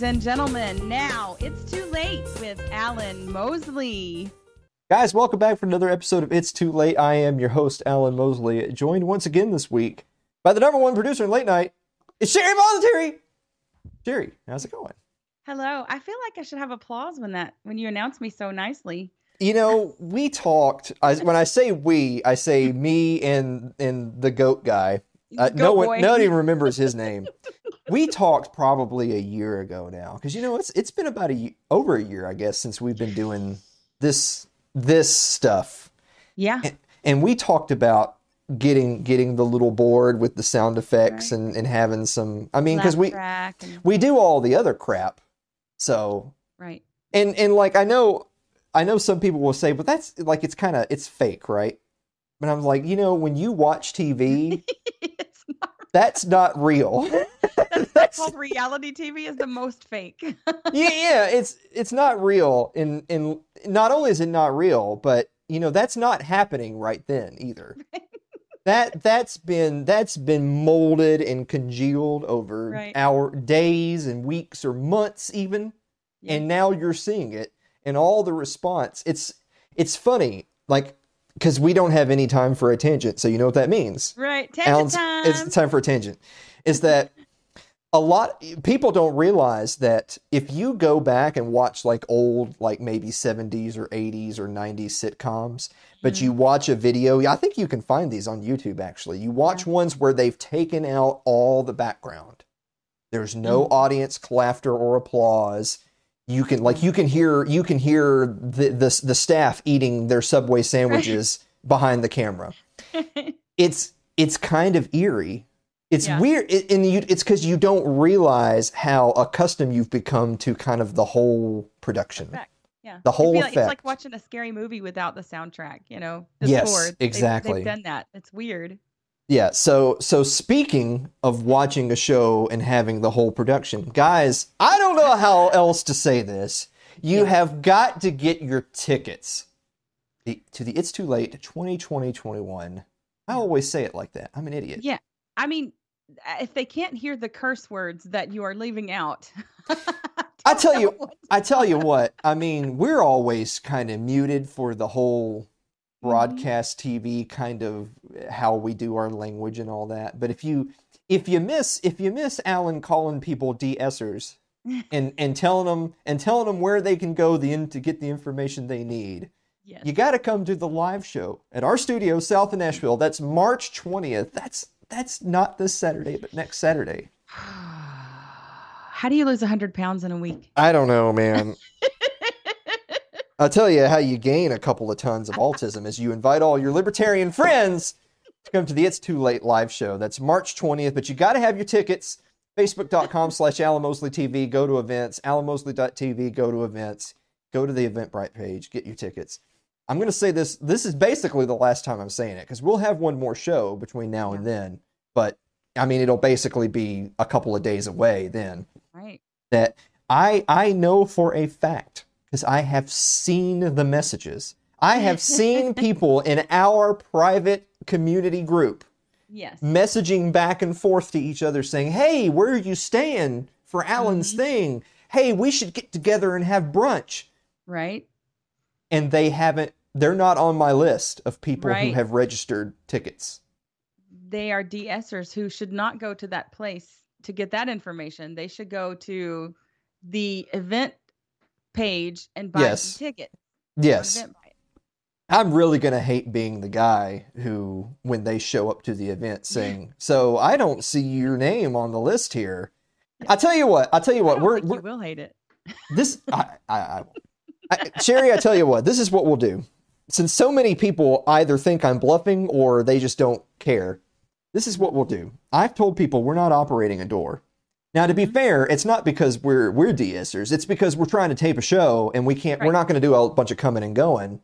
Ladies and gentlemen, now it's too late with Alan Mosley. Guys, welcome back for another episode of It's Too Late. I am your host, Alan Mosley, joined once again this week by the number one producer in late night. It's Sherry Voluntary. Sherry, how's it going? Hello. I feel like I should have applause when that when you announced me so nicely. You know, we talked. I, when I say we, I say me and and the goat guy. Uh, no one, no one even remembers his name. we talked probably a year ago now, because you know it's it's been about a over a year, I guess, since we've been doing this this stuff. Yeah. and, and we talked about getting getting the little board with the sound effects Right. and, and having some i mean because we and- we do all the other crap so right. and and like i know i know some people will say but that's like it's kind of it's fake right but i'm like you know when you watch tv not that's not real that's called reality TV is the most fake. yeah, yeah, it's it's not real. And and not only is it not real, but you know that's not happening right then either. that that's been that's been molded and congealed over Right. our days and weeks or months even, and now you're seeing it and all the response. It's it's funny like because we don't have any time for a tangent, so you know what that means. right. Tangent Alan's- time. It's time for a tangent. Is that a lot people don't realize that if you go back and watch like old like maybe 70s or 80s or 90s sitcoms but you mm-hmm. watch a video i think you can find these on youtube actually you watch ones where they've taken out all the background there's no mm-hmm. audience laughter or applause you can like you can hear you can hear the the, the staff eating their subway sandwiches behind the camera it's it's kind of eerie. It's Yeah. weird, it, and you, it's because you don't realize how accustomed you've become to kind of the whole production. Effect. Yeah. The whole like- It's like watching a scary movie without the soundtrack, you know? The Yes, score. Exactly. They've, done that. It's weird. Yeah. So so speaking of watching a show and having the whole production, guys, I don't know how else to say this. You have got to get your tickets the- to the It's Too Late 2020-21. I always say it like that. I'm an idiot. Yeah. I mean, uh, if they can't hear the curse words that you are leaving out, I tell you, I tell you what. I mean, we're always kind of muted for the whole Mm-hmm. broadcast TV kind of how we do our language and all that. But if you if you miss if you miss Alan calling people de-essers and and telling them and telling them where they can go the in, to get the information they need, Yes. you got to come to the live show at our studio south of Nashville. That's March 20th. That's that's not this Saturday, but next Saturday. How do you lose 100 pounds in a week? I don't know, man. I'll tell you how you gain a couple of tons of autism is you invite all your libertarian friends to come to the It's Too Late live show. That's March 20th, but you got to have your tickets. Facebook.com slash AlanMosley TV, go to events. AlanMosley.tv, go to events. Go to the Eventbrite page, get your tickets. I'm going to say this. This is basically the last time I'm saying it because we'll have one more show between now and then. But I mean, it'll basically be a couple of days away then Right. that I I know for a fact because I have seen the messages. I have seen people in our private community group Yes. messaging back and forth to each other saying, "Hey, where are you staying for Alan's mm-hmm. thing? Hey, we should get together and have brunch." Right. And they haven't they're not on my list of people who have registered tickets. They are DSers who should not go to that place to get that information. They should go to the event page and buy Yes. some tickets. Yes. I'm really going to hate being the guy who, when they show up to the event, saying, "So I don't see your name on the list here." I tell you what. I tell you what. We're, we're you will hate it. this. I, I, I, I, Sherry, I tell you what. This is what we'll do. Since so many people either think I'm bluffing or they just don't care, this is what we'll do. I've told people we're not operating a door. Now, to be Mm-hmm. fair, it's not because we're we're DSers. It's because we're trying to tape a show and we can't. We're not going to do a bunch of coming and going.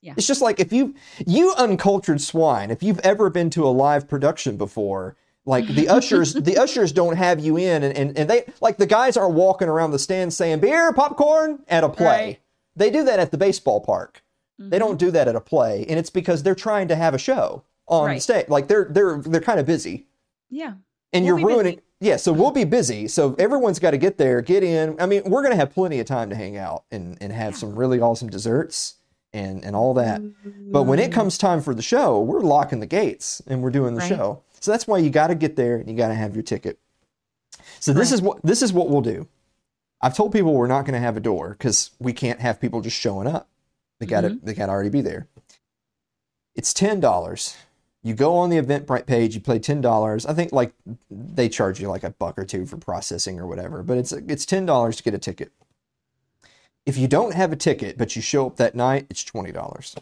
Yeah. It's just like if you you uncultured swine, if you've ever been to a live production before, like the ushers the ushers don't have you in and, and, and they like the guys aren't walking around the stand saying beer, popcorn at a play. Right. They do that at the baseball park. Mm-hmm. They don't do that at a play, and it's because they're trying to have a show on Right. stage. Like they're they're they're kind of busy. Yeah. And We'll you're ruining busy. Yeah, so we'll be busy. So everyone's got to get there, get in. I mean, we're going to have plenty of time to hang out and, and have some really awesome desserts and, and all that. But when it mm-hmm. comes time for the show, we're locking the gates and we're doing the Right. show. So that's why you got to get there and you got to have your ticket. So this Right. is what this is what we'll do. I've told people we're not going to have a door because we can't have people just showing up. They got to mm-hmm. they got to already be there. It's ten dollars. You go on the Eventbrite page, you pay ten dollars. I think like they charge you like a buck or two for processing or whatever, but it's it's ten dollars to get a ticket. If you don't have a ticket but you show up that night, it's twenty dollars.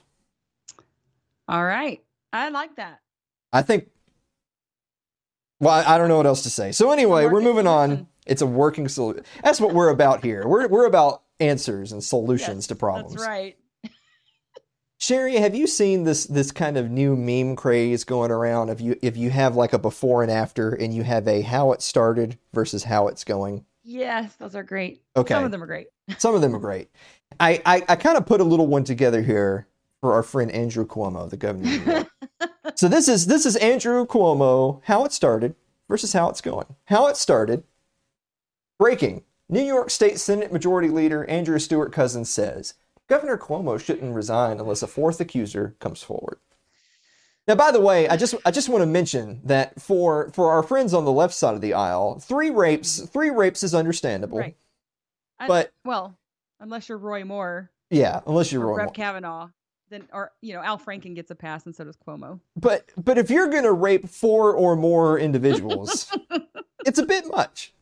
All right. I like that. I think. Well, I I don't know what else to say. So anyway, we're moving on. It's a working solution. That's what we're about here. We're we're about answers and solutions Yes, to problems. That's right. Sherry, have you seen this this kind of new meme craze going around? If you if you have like a before and after, and you have a how it started versus how it's going. Yes, those are great. Okay, Some of them are great. some of them are great. I I, I kind of put a little one together here for our friend Andrew Cuomo, the governor. Of New York. so this is this is Andrew Cuomo, how it started versus how it's going. How it started. Breaking. New York State Senate Majority Leader Andrea Stewart Cousins says Governor Cuomo shouldn't resign unless a fourth accuser comes forward. Now, by the way, I just I just want to mention that for for our friends on the left side of the aisle, three rapes three rapes is understandable. Right. I- But- well, unless you're Roy Moore Yeah, unless you're or Roy Rep Moore. Kavanaugh, then or you know Al Franken gets a pass and so does Cuomo. But but if you're gonna rape four or more individuals, it's a bit much.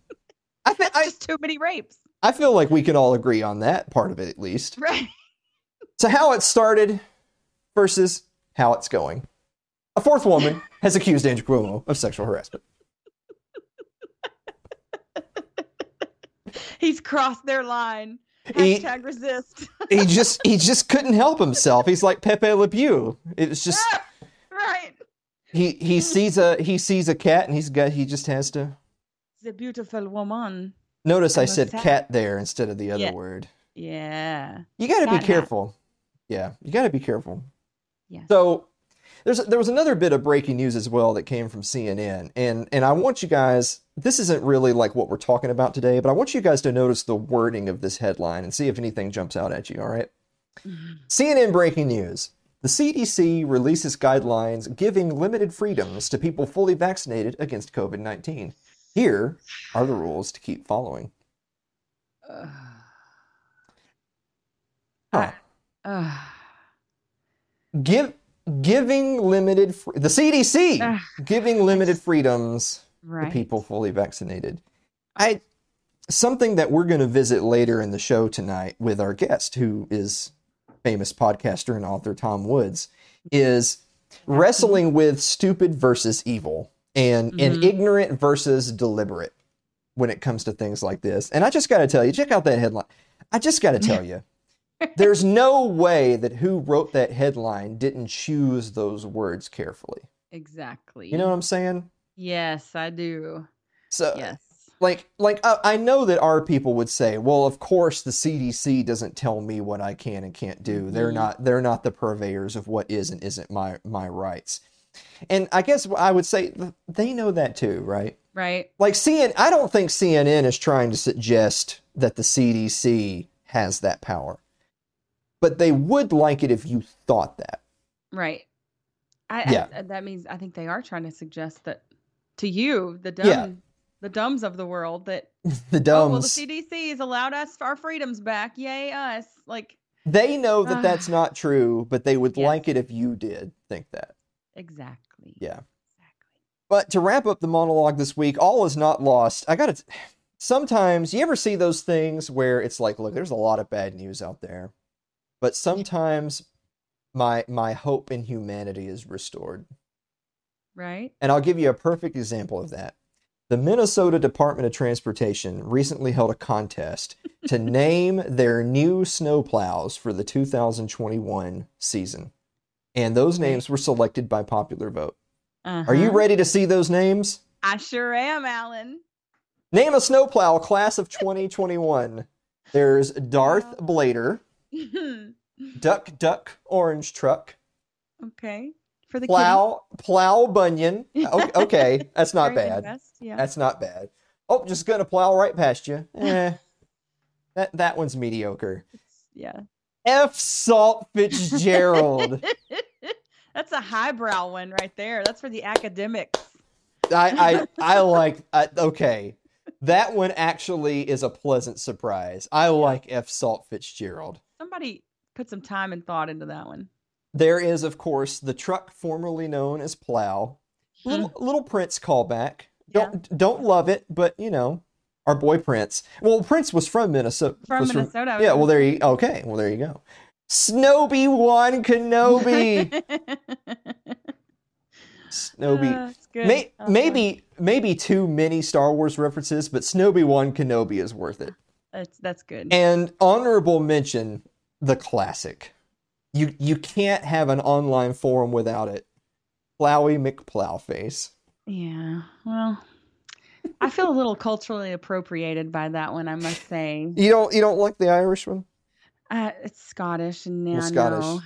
I think I Just too many rapes. I feel like we can all agree on that part of it at least. Right. So how it started versus how it's going. A fourth woman has accused Andrew Cuomo of sexual harassment. He's crossed their line. He- Hashtag resist. He just he just couldn't help himself. He's like Pepe Le Pew. It was just ah, right. he he sees a he sees a cat and he's got he just has to The beautiful woman. Notice I said cat there instead of the other Yeah. word. Yeah. You got to be careful. Yeah, you got to be careful. Yes. So there's there was another bit of breaking news as well that came from CNN, and and I want you guys. This isn't really like what we're talking about today, but I want you guys to notice the wording of this headline and see if anything jumps out at you. All right. CNN breaking news. The CDC releases guidelines giving limited freedoms to people fully vaccinated against COVID 19. Here are the rules to keep following. Ugh. Huh. Ugh. Give giving limited the CDC Ugh. giving limited freedoms right. to people fully vaccinated. I something that we're going to visit later in the show tonight with our guest, who is famous podcaster and author Tom Woods, is wrestling with stupid versus evil and and Mhm. ignorant versus deliberate when it comes to things like this. And I just got to tell you, check out that headline. I just got to tell you. There's no way that who wrote that headline didn't choose those words carefully. Exactly. You know what I'm saying? Yes, I do. So Yes. like like uh, I know that our people would say, well, of course the CDC doesn't tell me what I can and can't do. They're Mhm. not they're not the purveyors of what is and isn't my my rights. And I guess I would say they know that too, right? Right. Like CNN, I don't think CNN is trying to suggest that the CDC has that power. But they would like it if you thought that. Right. I, Yeah. I, that means I think they are trying to suggest that to you, the dumb, Yeah. the dumbs of the world, that The oh dumbs. well, the CDC has allowed us our freedoms back. Yay us! Like they know that that's Ah. not true, but they would Yes. like it if you did think that. exactly. Yeah. Exactly. But to wrap up the monologue this week, all is not lost. I got to. Sometimes you ever see those things where it's like, look, there's a lot of bad news out there, but sometimes my my hope in humanity is restored. Right. And I'll give you a perfect example of that. The Minnesota Department of Transportation recently held a contest to name their new snowplows for the 2021 season. And those names were selected by popular vote. Uh-huh. Are you ready to see those names? I sure am, Alan. Name a snowplow class of 2021. There's Darth Blader, Duck Duck Orange Truck, okay. for the Plow, plow Bunyan. O- Okay, that's not bad. Yeah. That's not bad. Oh, just gonna plow right past you. Eh, that that one's mediocre. yeah. F. Salt Fitzgerald. That's a highbrow one right there. That's for the academics. I I I like. I, okay, that one actually is a pleasant surprise. I like F. Salt Fitzgerald. Somebody put some time and thought into that one. There is, of course, the truck formerly known as Plow. Little little Prince callback. Don't don't love it, but you know, our boy Prince. Well, Prince was from Minnesota. From Minnesota. Was yeah. Well, there you. Okay. Well, there you go. Snowy One Kenobi. Snowy. Uh. May, I like maybe maybe too many Star Wars references, but Snowy One Kenobi is worth it. That's that's good. And honorable mention, the classic. You you can't have an online forum without it. Plowy McPlowface. yeah. Well, I feel a little culturally appropriated by that one. I must say. You don't you don't like the Irish one? Uh, it's Scottish, and Well, now Scottish. no.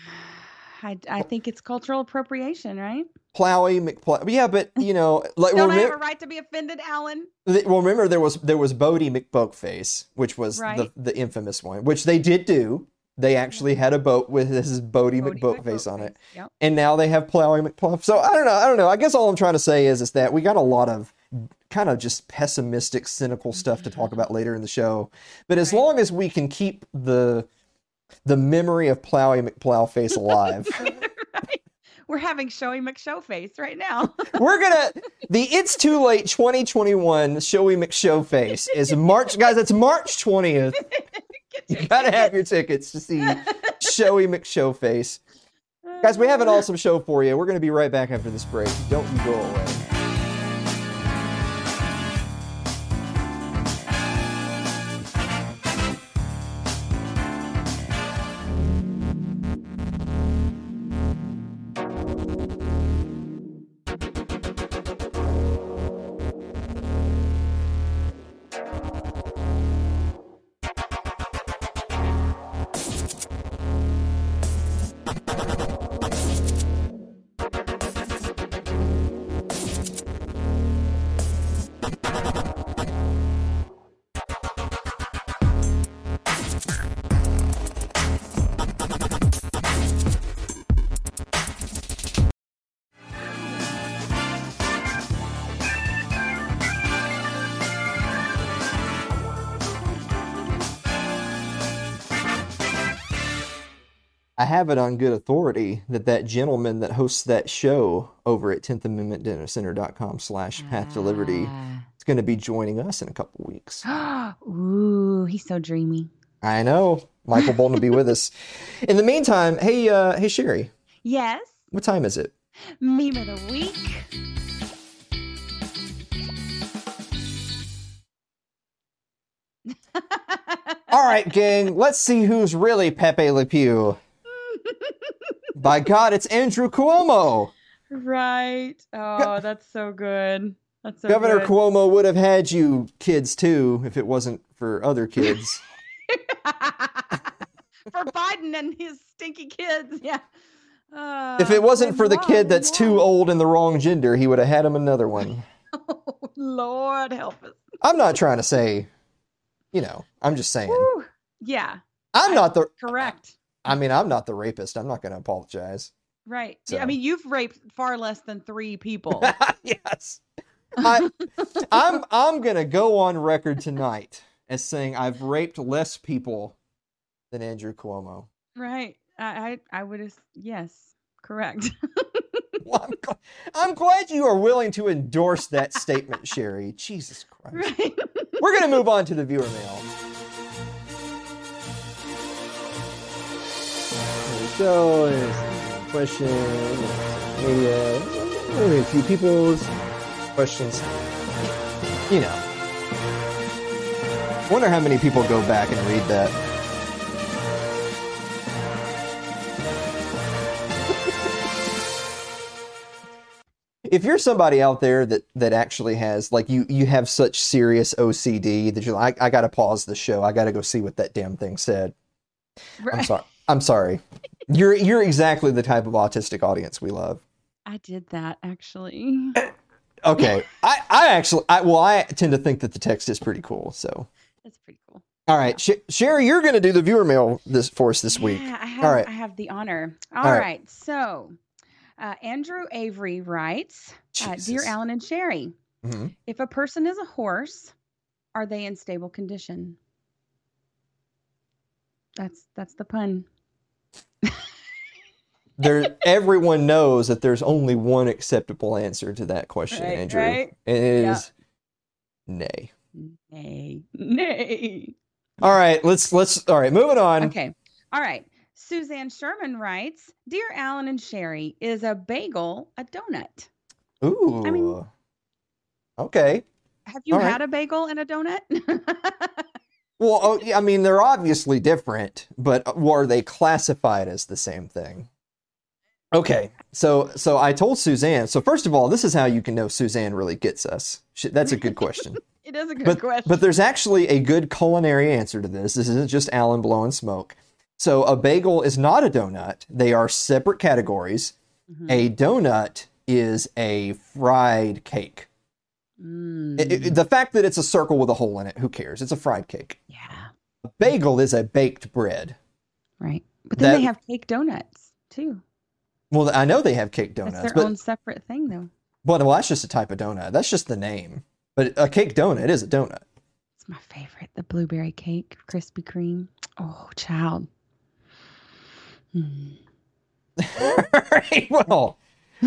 I I think it's cultural appropriation, right? Plowy McPlow. Yeah, but you know, like Don't I have a right to be offended, Alan? well, remember there was there was Boaty McBoatface, which was the Right. the infamous one, which they did do. They actually had a boat with this is Boaty, Boaty on it. Yep. and now they have Plowy McPlow. So I don't know. I don't know. I guess all I'm trying to say is is that we got a lot of kind of just pessimistic, cynical stuff to talk mm-hmm. about later in the show. But as Right. long as we can keep the the memory of Plowy McPlowface alive, right. We're having Showy McShowface right now. we're gonna the It's Too Late 2021 Showy McShowface is March, guys. It's March 20th. You gotta have your tickets to see Showy McShowface. Guys, we have an awesome show for you. We're to be right back after this break. Don't you go away. I have it on good authority that that gentleman that hosts that show over at 10th Amendment Dinner Center.com slash Path to Liberty is going to be joining us in a couple weeks. Ah. Ooh, he's so dreamy. I know. Michael Boldin will be with us. In the meantime, hey, uh, hey, Sherry, Yes. what time is it? Meme of the week. All right, gang, let's see who's really Pepe Le Pew. By God, it's Andrew Cuomo. right. Oh, that's so good. That's so Governor good. Cuomo would have had you kids too if it wasn't for other kids. for Biden and his stinky kids. Yeah. Uh, if it wasn't for the kid that's too old and the wrong gender, he would have had him another one. Oh, Lord help us. I'm not trying to say, you know, I'm just saying. Whew. Yeah, I'm not the, correct. I mean, I'm not the rapist. I'm not going to apologize. Right. So- I mean, you've raped far less than three people. yes. I, I'm I'm gonna go on record tonight as saying I've raped less people than Andrew Cuomo. right. I, I, I would have, yes, correct. Well, I'm, gl- I'm glad you are willing to endorse that statement, Sherry. Jesus Christ. right. We're gonna move on to the viewer mail. There we go. There's questions, eh, media, uh, only a few people's questions. You know. Wonder how many people go back and read that. if you're somebody out there that that actually has like you you have such serious OCD that you're like I, I got to pause the show. I got to go see what that damn thing said. I'm sorry. I'm sorry. You're you're exactly the type of autistic audience we love. I did that actually. Okay, I, I actually, I well, I tend to think that the text is pretty cool. So, That's pretty cool. all right, Sh- Sherry, you're going to do the viewer mail this for us this week. Yeah, I have, All right. I have the honor. All All right. right. So, uh, Andrew Avery writes, uh, "Dear Alan and Sherry, Mhm. if a person is a horse, are they in stable condition?" That's that's the pun. There, everyone knows that there's only one acceptable answer to that question, Right, Andrew. right. And it Yeah. is nay. Nay, nay. All right, let's let's. All right, moving on. Okay. All right. Suzanne Sherman writes, "Dear Alan and Sherry, is a bagel a donut? Ooh. I mean- okay. Have you All right. had a bagel and a donut?" Well, oh, I mean, they're obviously different, but are they classified as the same thing? Okay, so so I told Suzanne. So first of all, this is how you can know Suzanne really gets us. That's a good question. it is a good but question. but there's actually a good culinary answer to this. This isn't just Alan blowing smoke. So a bagel is not a donut. They are separate categories. Mhm. A donut is a fried cake. Mm, It- it- the fact that it's a circle with a hole in it, who cares? It's a fried cake. A bagel is a baked bread. right. But then That- they have cake donuts too. Well, I know they have cake donuts. That's their but own separate thing, though. but well, that's just a type of donut. That's just the name. But a cake donut is a donut. It's my favorite, the blueberry cake, Krispy Kreme. Oh, child. Mm. right. Well,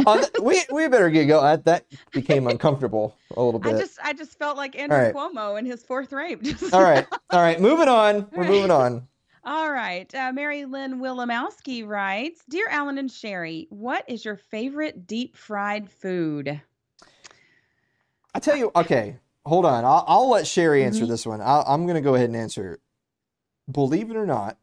on th- we we better get going. That, that became uncomfortable a little bit. I just, I just felt like Andrew right. Cuomo and his fourth rape. All right. All right. Moving on. We're right. moving on. All right. Uh, Mary Lynn Willimowski writes Dear Alan and Sherry, what is your favorite deep fried food? I tell you. Okay. Hold on. I'll, I'll let Sherry answer Mhm. this one. I'll, I'm going to go ahead and answer. Believe it or not.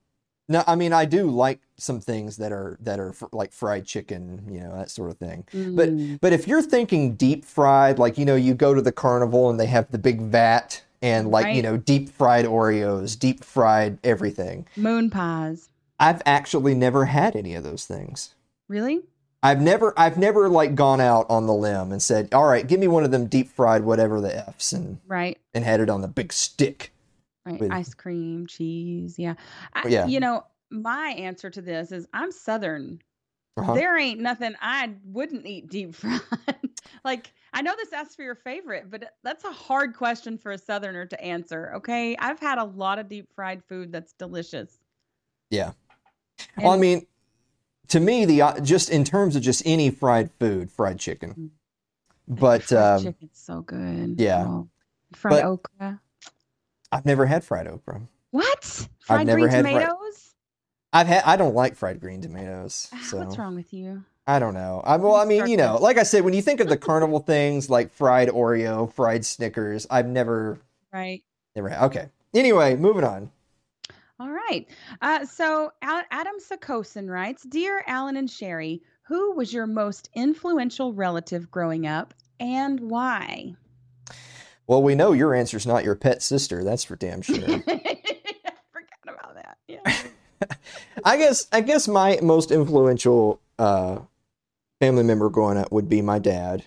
No, I mean I do like some things that are that are fr- like fried chicken, you know, that sort of thing. But Mm, But if you're thinking deep fried, like you know, you go to the carnival and they have the big vat and like you know, deep fried Oreos, deep fried everything. moon pies. I've actually never had any of those things. Really? I've never I've never like gone out on the limb and said, "All right, give me one of them deep fried whatever the f's and Right. and had it on the big stick." Right. With- Ice cream, cheese. Yeah. I, Yeah. You know, my answer to this is I'm Southern. Uh-huh. There ain't nothing I wouldn't eat deep fried. like, I know this asks for your favorite, but that's a hard question for a Southerner to answer. Okay. I've had a lot of deep fried food that's delicious. Yeah. Well, I mean, to me, the uh, just in terms of just any fried food, fried chicken. Mm. But fried um, chicken's so good. yeah. Oh, fried But- okra. I've never had fried okra. What? Fried green tomatoes? I've had I don't like fried green tomatoes. Ah, So What's wrong with you? I don't know. I well, I mean, you know, like I said, when you think of the carnival things like fried Oreo, fried Snickers, I've never Right. never had. Okay. Anyway, moving on. All right. Uh, so Adam Sakosin writes Dear Alan and Sherry, who was your most influential relative growing up and why? Well, we know your answer's not your pet sister. That's for damn sure. I forgot about that. Yeah. I guess I guess my most influential uh, family member growing up would be my dad.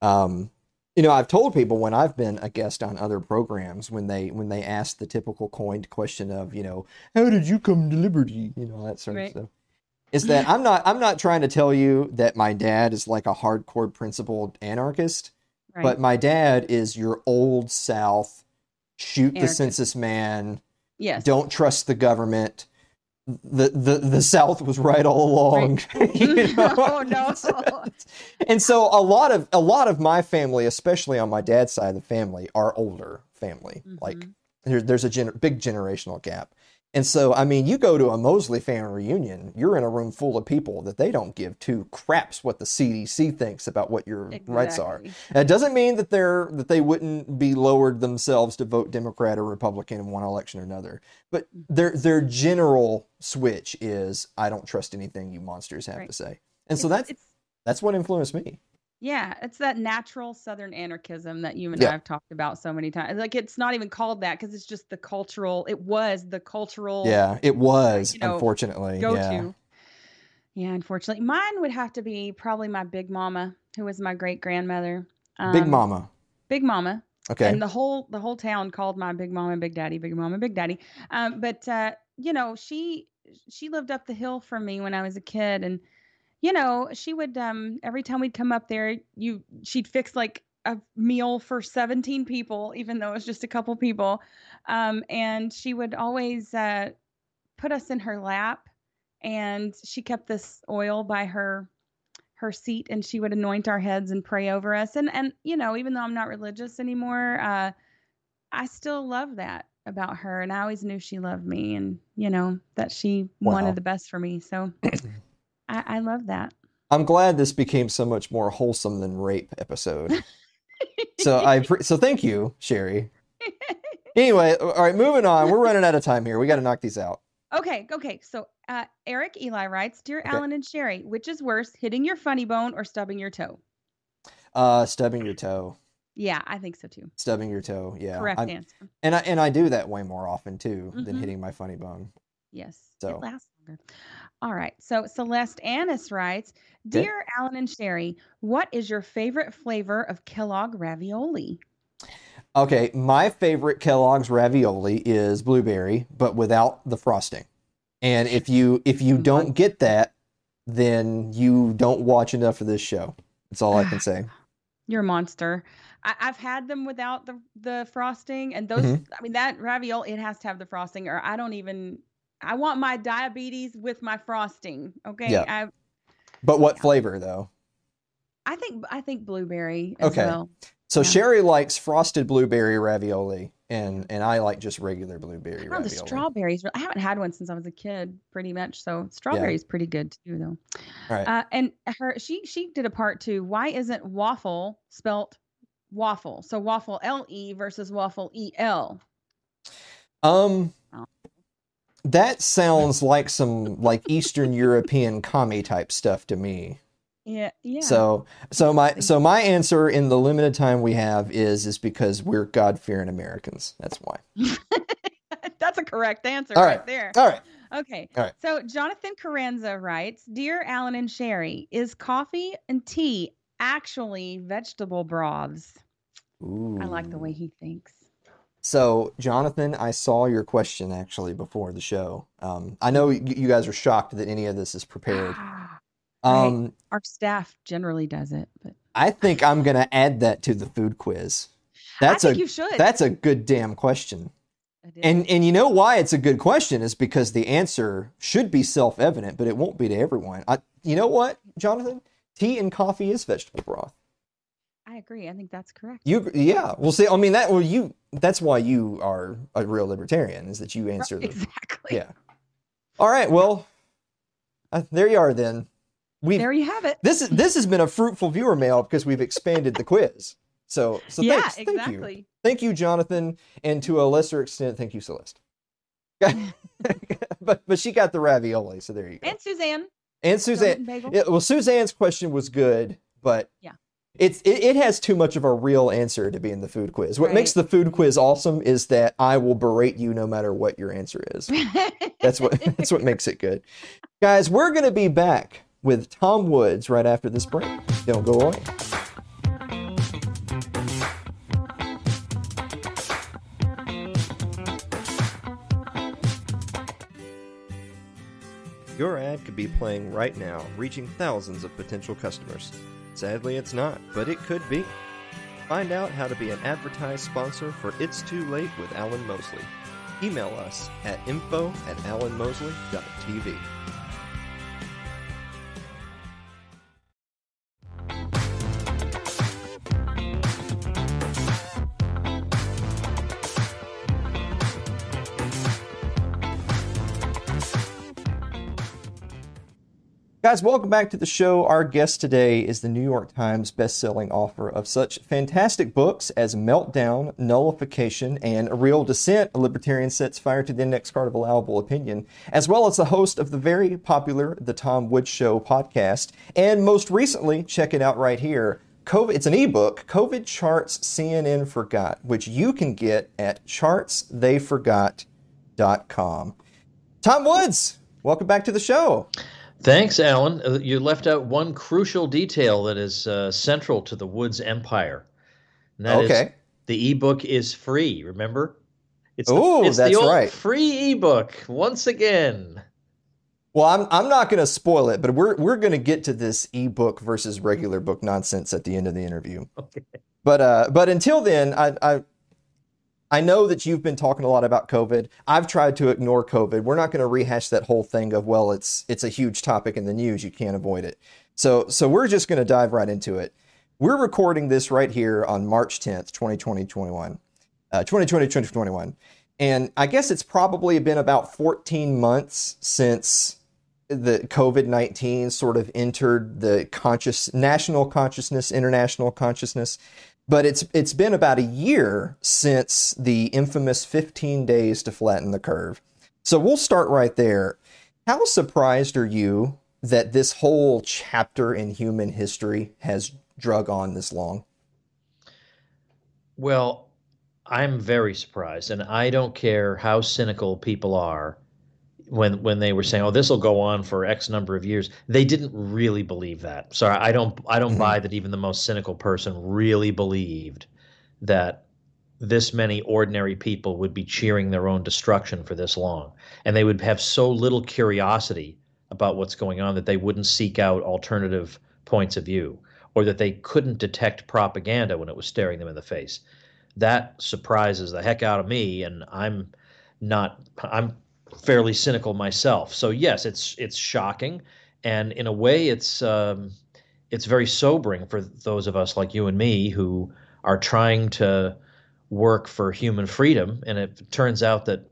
Um, you know, I've told people when I've been a guest on other programs when they when they ask the typical coined question of you know how did you come to liberty you know that sort Right. of stuff is that I'm not I'm not trying to tell you that my dad is like a hardcore principled anarchist, Right. but my dad is your old South shoot the census man yes. don't trust the government. The the the South was right all along. you know? Oh, no. and so a lot of a lot of my family, especially on my dad's side of the family, are older family. Like Mhm. there, there's a gener- big generational gap. And so, I mean, you go to a Mosley family reunion, you're in a room full of people that they don't give two craps what the CDC thinks about what your rights are. Exactly. That doesn't mean that they're that they wouldn't be lowered themselves to vote Democrat or Republican in one election or another. But their their general switch is I don't trust anything you monsters have Right. to say. And so It's- that's it's that's what influenced me. Yeah, it's that natural Southern anarchism that you and Yeah. I have talked about so many times. Like it's not even called that because it's just the cultural. It was the cultural Yeah, it was you know, unfortunately. go yeah. to. Yeah, unfortunately, mine would have to be probably my big mama, who was my great grandmother. Big Um, Mama. Big Mama, Okay. and the whole the whole town called my Big Mama Big Daddy, Big Mama Big Daddy. Um, but uh, you know, she she lived up the hill from me when I was a kid, and you know, she would um every time we'd come up there, you she'd fix like a meal for 17 people, even though it was just a couple people. Um, and she would always uh put us in her lap and she kept this oil by her her seat and she would anoint our heads and pray over us and and you know even though i'm not religious anymore uh i still love that about her and i always knew she loved me and you know that she Wow. wanted the best for me so i i love that I'm glad this became so much more wholesome than rape episode. so I pre- so thank you, Sherry. Anyway, all right, moving on. We're running out of time here. We got to knock these out. okay okay so uh eric eli writes dear Okay. alan and sherry which is worse hitting your funny bone or stubbing your toe Uh, stubbing your toe. yeah i think so too Stubbing your toe. Yeah. correct I'm- answer and I and I do that way more often too than Mhm. hitting my funny bone. Yes. So- It lasts. All right. So Celeste Annis writes Okay. Dear Alan and Sherry, what is your favorite flavor of Kellogg ravioli? Okay, my favorite Kellogg's ravioli is blueberry, but without the frosting. And if you if you don't get that, then you don't watch enough of this show. That's all I can say. You're a monster. I, I've had them without the the frosting, and those. Mhm. I mean, that ravioli it has to have the frosting, or I don't even. I want my diabetes with my frosting. Okay. Yeah. I But what flavor though? I think I think blueberry as Okay. well. So Yeah. Sherry likes frosted blueberry ravioli, and and I like just regular blueberry Oh, the strawberries. I haven't had one since I was a kid, pretty much. So strawberries pretty good too, though. All right. Uh, and her she she did a part too. Why isn't waffle spelt waffle? So waffle L E versus waffle E L. Um, Oh. That sounds like some like Eastern European commie type stuff to me. Yeah, yeah. So so my so my answer in the limited time we have is is because we're God fearing Americans. That's why. that's a correct answer All right. right. there. All right. Okay. All right. So Jonathan Carranza writes, "Dear Alan and Sherry, is coffee and tea actually vegetable broths?" Ooh. I like the way he thinks. So Jonathan, I saw your question actually before the show. Um, I know you guys are shocked that any of this is prepared. Right. Um, Our staff generally does it, but I think I'm gonna add that to the food quiz. That's I think a you should. that's a good damn question. And and you know why it's a good question is because the answer should be self-evident, but it won't be to everyone. I, you know what, Jonathan? Tea and coffee is vegetable broth. I agree. I think that's correct. You yeah. Well, see, I mean that. Well, you. That's why you are a real libertarian is that you Right, answer the exactly. yeah. All right. Well, uh, there you are. Then we There you have it. this is this has been a fruitful viewer mail because we've expanded the quiz. So so yeah, thanks, thank you, exactly. thank you, Jonathan, and to a lesser extent, thank you, Celeste. but but she got the ravioli, so there you go. And Suzanne. And Suzanne, yeah, well, Suzanne's question was good, but Yeah. It's it, it has too much of a real answer to be in the food quiz. What makes the food quiz awesome is that I will berate you no matter what your answer is. That's what that's what makes it good. Guys, we're gonna be back with Tom Woods right after this break. Don't go away. Your ad could be playing right now, reaching thousands of potential customers. Sadly, it's not, but it could be. Find out how to be an advertised sponsor for It's Too Late with Alan Mosley. Email us at info at alanmosley.tv. Guys, welcome back to the show. Our guest today is the New York Times best-selling author of such fantastic books as Meltdown, Nullification, and A Real Dissent, A Libertarian Sets Fire to the Index Card of Allowable Opinion, as well as the host of the very popular The Tom Woods Show podcast, and most recently, check it out right here, COVID, it's an ebook, COVID Charts CNN Forgot, which you can get at chartstheyforgot.com. Tom Woods, welcome back to the show. Thanks, Alan. Uh, you left out one crucial detail that is uh, central to the Woods empire. And that okay. Is the ebook is free. Remember? It's oh, that's the right. Free ebook once again. Well, I'm I'm not going to spoil it, but we're we're going to get to this ebook versus regular book nonsense at the end of the interview. Okay. But uh, but until then, I, I I know that you've been talking a lot about COVID. I've tried to ignore COVID. We're not going to rehash that whole thing of well, it's it's a huge topic in the news. You can't avoid it. So so we're just going to dive right into it. We're recording this right here on March 10th, 2020, 21. Uh, 2020, 2021. And I guess it's probably been about 14 months since the COVID 19 sort of entered the conscious national consciousness, international consciousness. But it's it's been about a year since the infamous 15 days to flatten the curve. So we'll start right there. How surprised are you that this whole chapter in human history has drug on this long? Well, I'm very surprised, and I don't care how cynical people are when when they were saying, "Oh, this will go on for X number of years," they didn't really believe that. So I don't I don't mm-hmm. buy that even the most cynical person really believed that this many ordinary people would be cheering their own destruction for this long, and they would have so little curiosity about what's going on that they wouldn't seek out alternative points of view, or that they couldn't detect propaganda when it was staring them in the face. That surprises the heck out of me, and I'm not I'm fairly cynical myself. So yes, it's it's shocking, and in a way, it's um, it's very sobering for those of us like you and me who are trying to work for human freedom. And it turns out that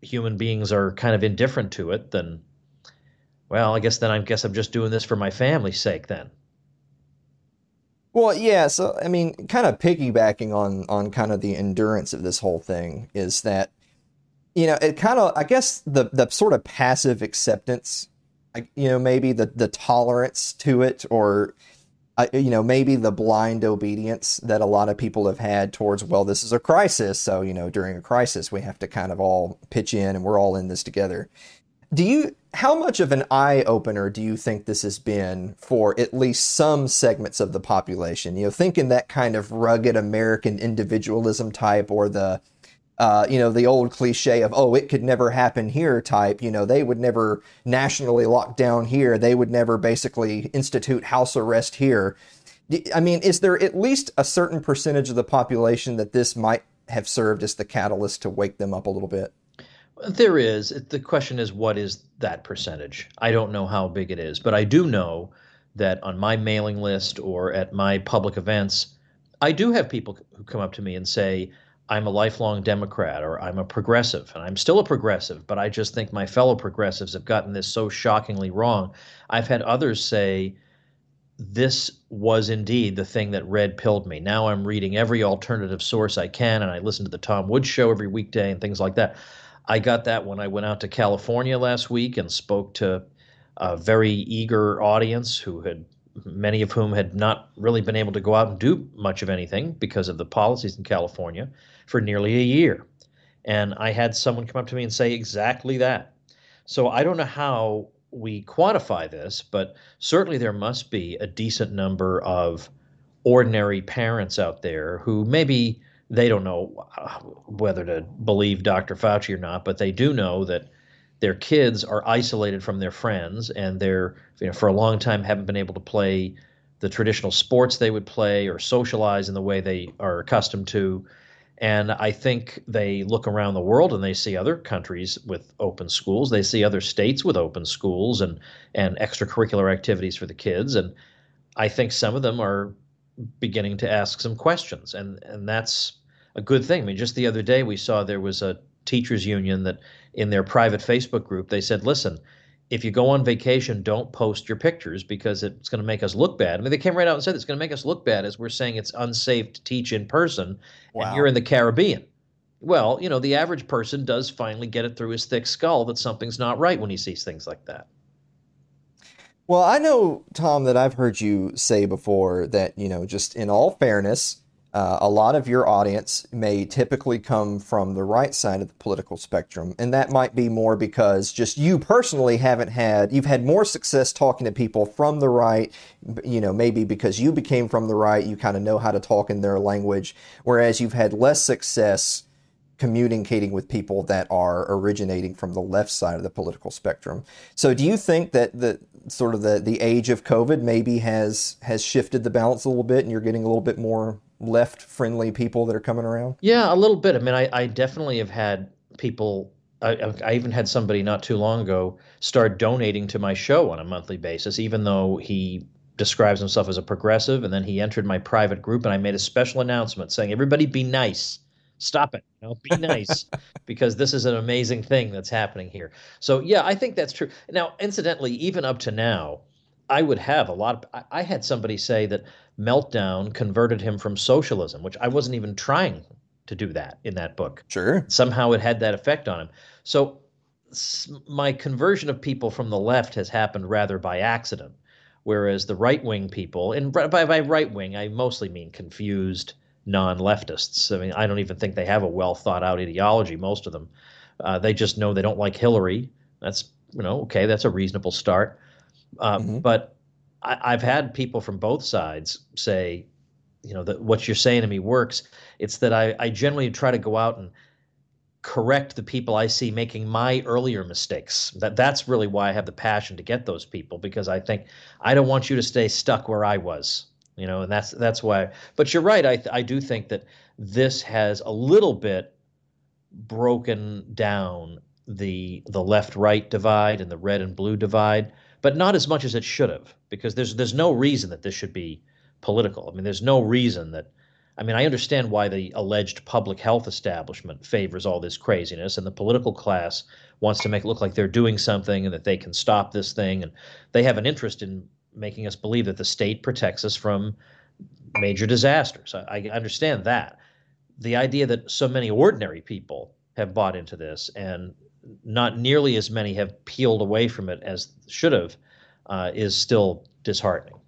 human beings are kind of indifferent to it. Then, well, I guess then I guess I'm just doing this for my family's sake. Then. Well, yeah. So I mean, kind of piggybacking on on kind of the endurance of this whole thing is that you know, it kind of, I guess the, the sort of passive acceptance, you know, maybe the, the tolerance to it, or, uh, you know, maybe the blind obedience that a lot of people have had towards, well, this is a crisis. So, you know, during a crisis, we have to kind of all pitch in and we're all in this together. Do you, how much of an eye opener do you think this has been for at least some segments of the population? You know, thinking that kind of rugged American individualism type or the, uh, you know, the old cliche of, oh, it could never happen here type, you know, they would never nationally lock down here. They would never basically institute house arrest here. I mean, is there at least a certain percentage of the population that this might have served as the catalyst to wake them up a little bit? There is. The question is, what is that percentage? I don't know how big it is, but I do know that on my mailing list or at my public events, I do have people who come up to me and say, I'm a lifelong Democrat or I'm a progressive, and I'm still a progressive, but I just think my fellow progressives have gotten this so shockingly wrong. I've had others say, this was indeed the thing that red pilled me. Now I'm reading every alternative source I can, and I listen to the Tom Woods show every weekday and things like that. I got that when I went out to California last week and spoke to a very eager audience who had many of whom had not really been able to go out and do much of anything because of the policies in California for nearly a year. And I had someone come up to me and say exactly that. So I don't know how we quantify this, but certainly there must be a decent number of ordinary parents out there who maybe they don't know uh, whether to believe Dr. Fauci or not, but they do know that their kids are isolated from their friends and they're you know for a long time haven't been able to play the traditional sports they would play or socialize in the way they are accustomed to and I think they look around the world and they see other countries with open schools. They see other states with open schools and, and extracurricular activities for the kids. And I think some of them are beginning to ask some questions. And, and that's a good thing. I mean, just the other day, we saw there was a teachers union that in their private Facebook group, they said, listen, if you go on vacation, don't post your pictures because it's going to make us look bad. I mean, they came right out and said it's going to make us look bad as we're saying it's unsafe to teach in person, wow. and you're in the Caribbean. Well, you know, the average person does finally get it through his thick skull that something's not right when he sees things like that. Well, I know, Tom, that I've heard you say before that, you know, just in all fairness, uh, a lot of your audience may typically come from the right side of the political spectrum. And that might be more because just you personally haven't had, you've had more success talking to people from the right, you know, maybe because you became from the right, you kind of know how to talk in their language, whereas you've had less success communicating with people that are originating from the left side of the political spectrum. So do you think that the sort of the, the age of COVID maybe has has shifted the balance a little bit and you're getting a little bit more left friendly people that are coming around? Yeah, a little bit. I mean, I, I definitely have had people. I, I even had somebody not too long ago start donating to my show on a monthly basis, even though he describes himself as a progressive. And then he entered my private group, and I made a special announcement saying, "Everybody, be nice. Stop it. You know, be nice, because this is an amazing thing that's happening here." So yeah, I think that's true. Now, incidentally, even up to now, I would have a lot of. I, I had somebody say that meltdown converted him from socialism, which I wasn't even trying to do that in that book. Sure. Somehow it had that effect on him. So my conversion of people from the left has happened rather by accident, whereas the right wing people, and by, by right wing, I mostly mean confused non leftists. I mean, I don't even think they have a well thought out ideology, most of them. Uh, they just know they don't like Hillary. That's, you know, okay, that's a reasonable start. Uh, mm-hmm. But I, have had people from both sides say, you know, that what you're saying to me works. It's that I, I generally try to go out and correct the people I see making my earlier mistakes. That that's really why I have the passion to get those people because I think I don't want you to stay stuck where I was. You know, and that's that's why. But you're right. I I do think that this has a little bit broken down the the left right divide and the red and blue divide but not as much as it should have, because there's there's no reason that this should be political. I mean, there's no reason that. I mean, I understand why the alleged public health establishment favors all this craziness, and the political class wants to make it look like they're doing something and that they can stop this thing, and they have an interest in making us believe that the state protects us from major disasters. I, I understand that. The idea that so many ordinary people have bought into this and not nearly as many have peeled away from it as should have, uh, is still disheartening.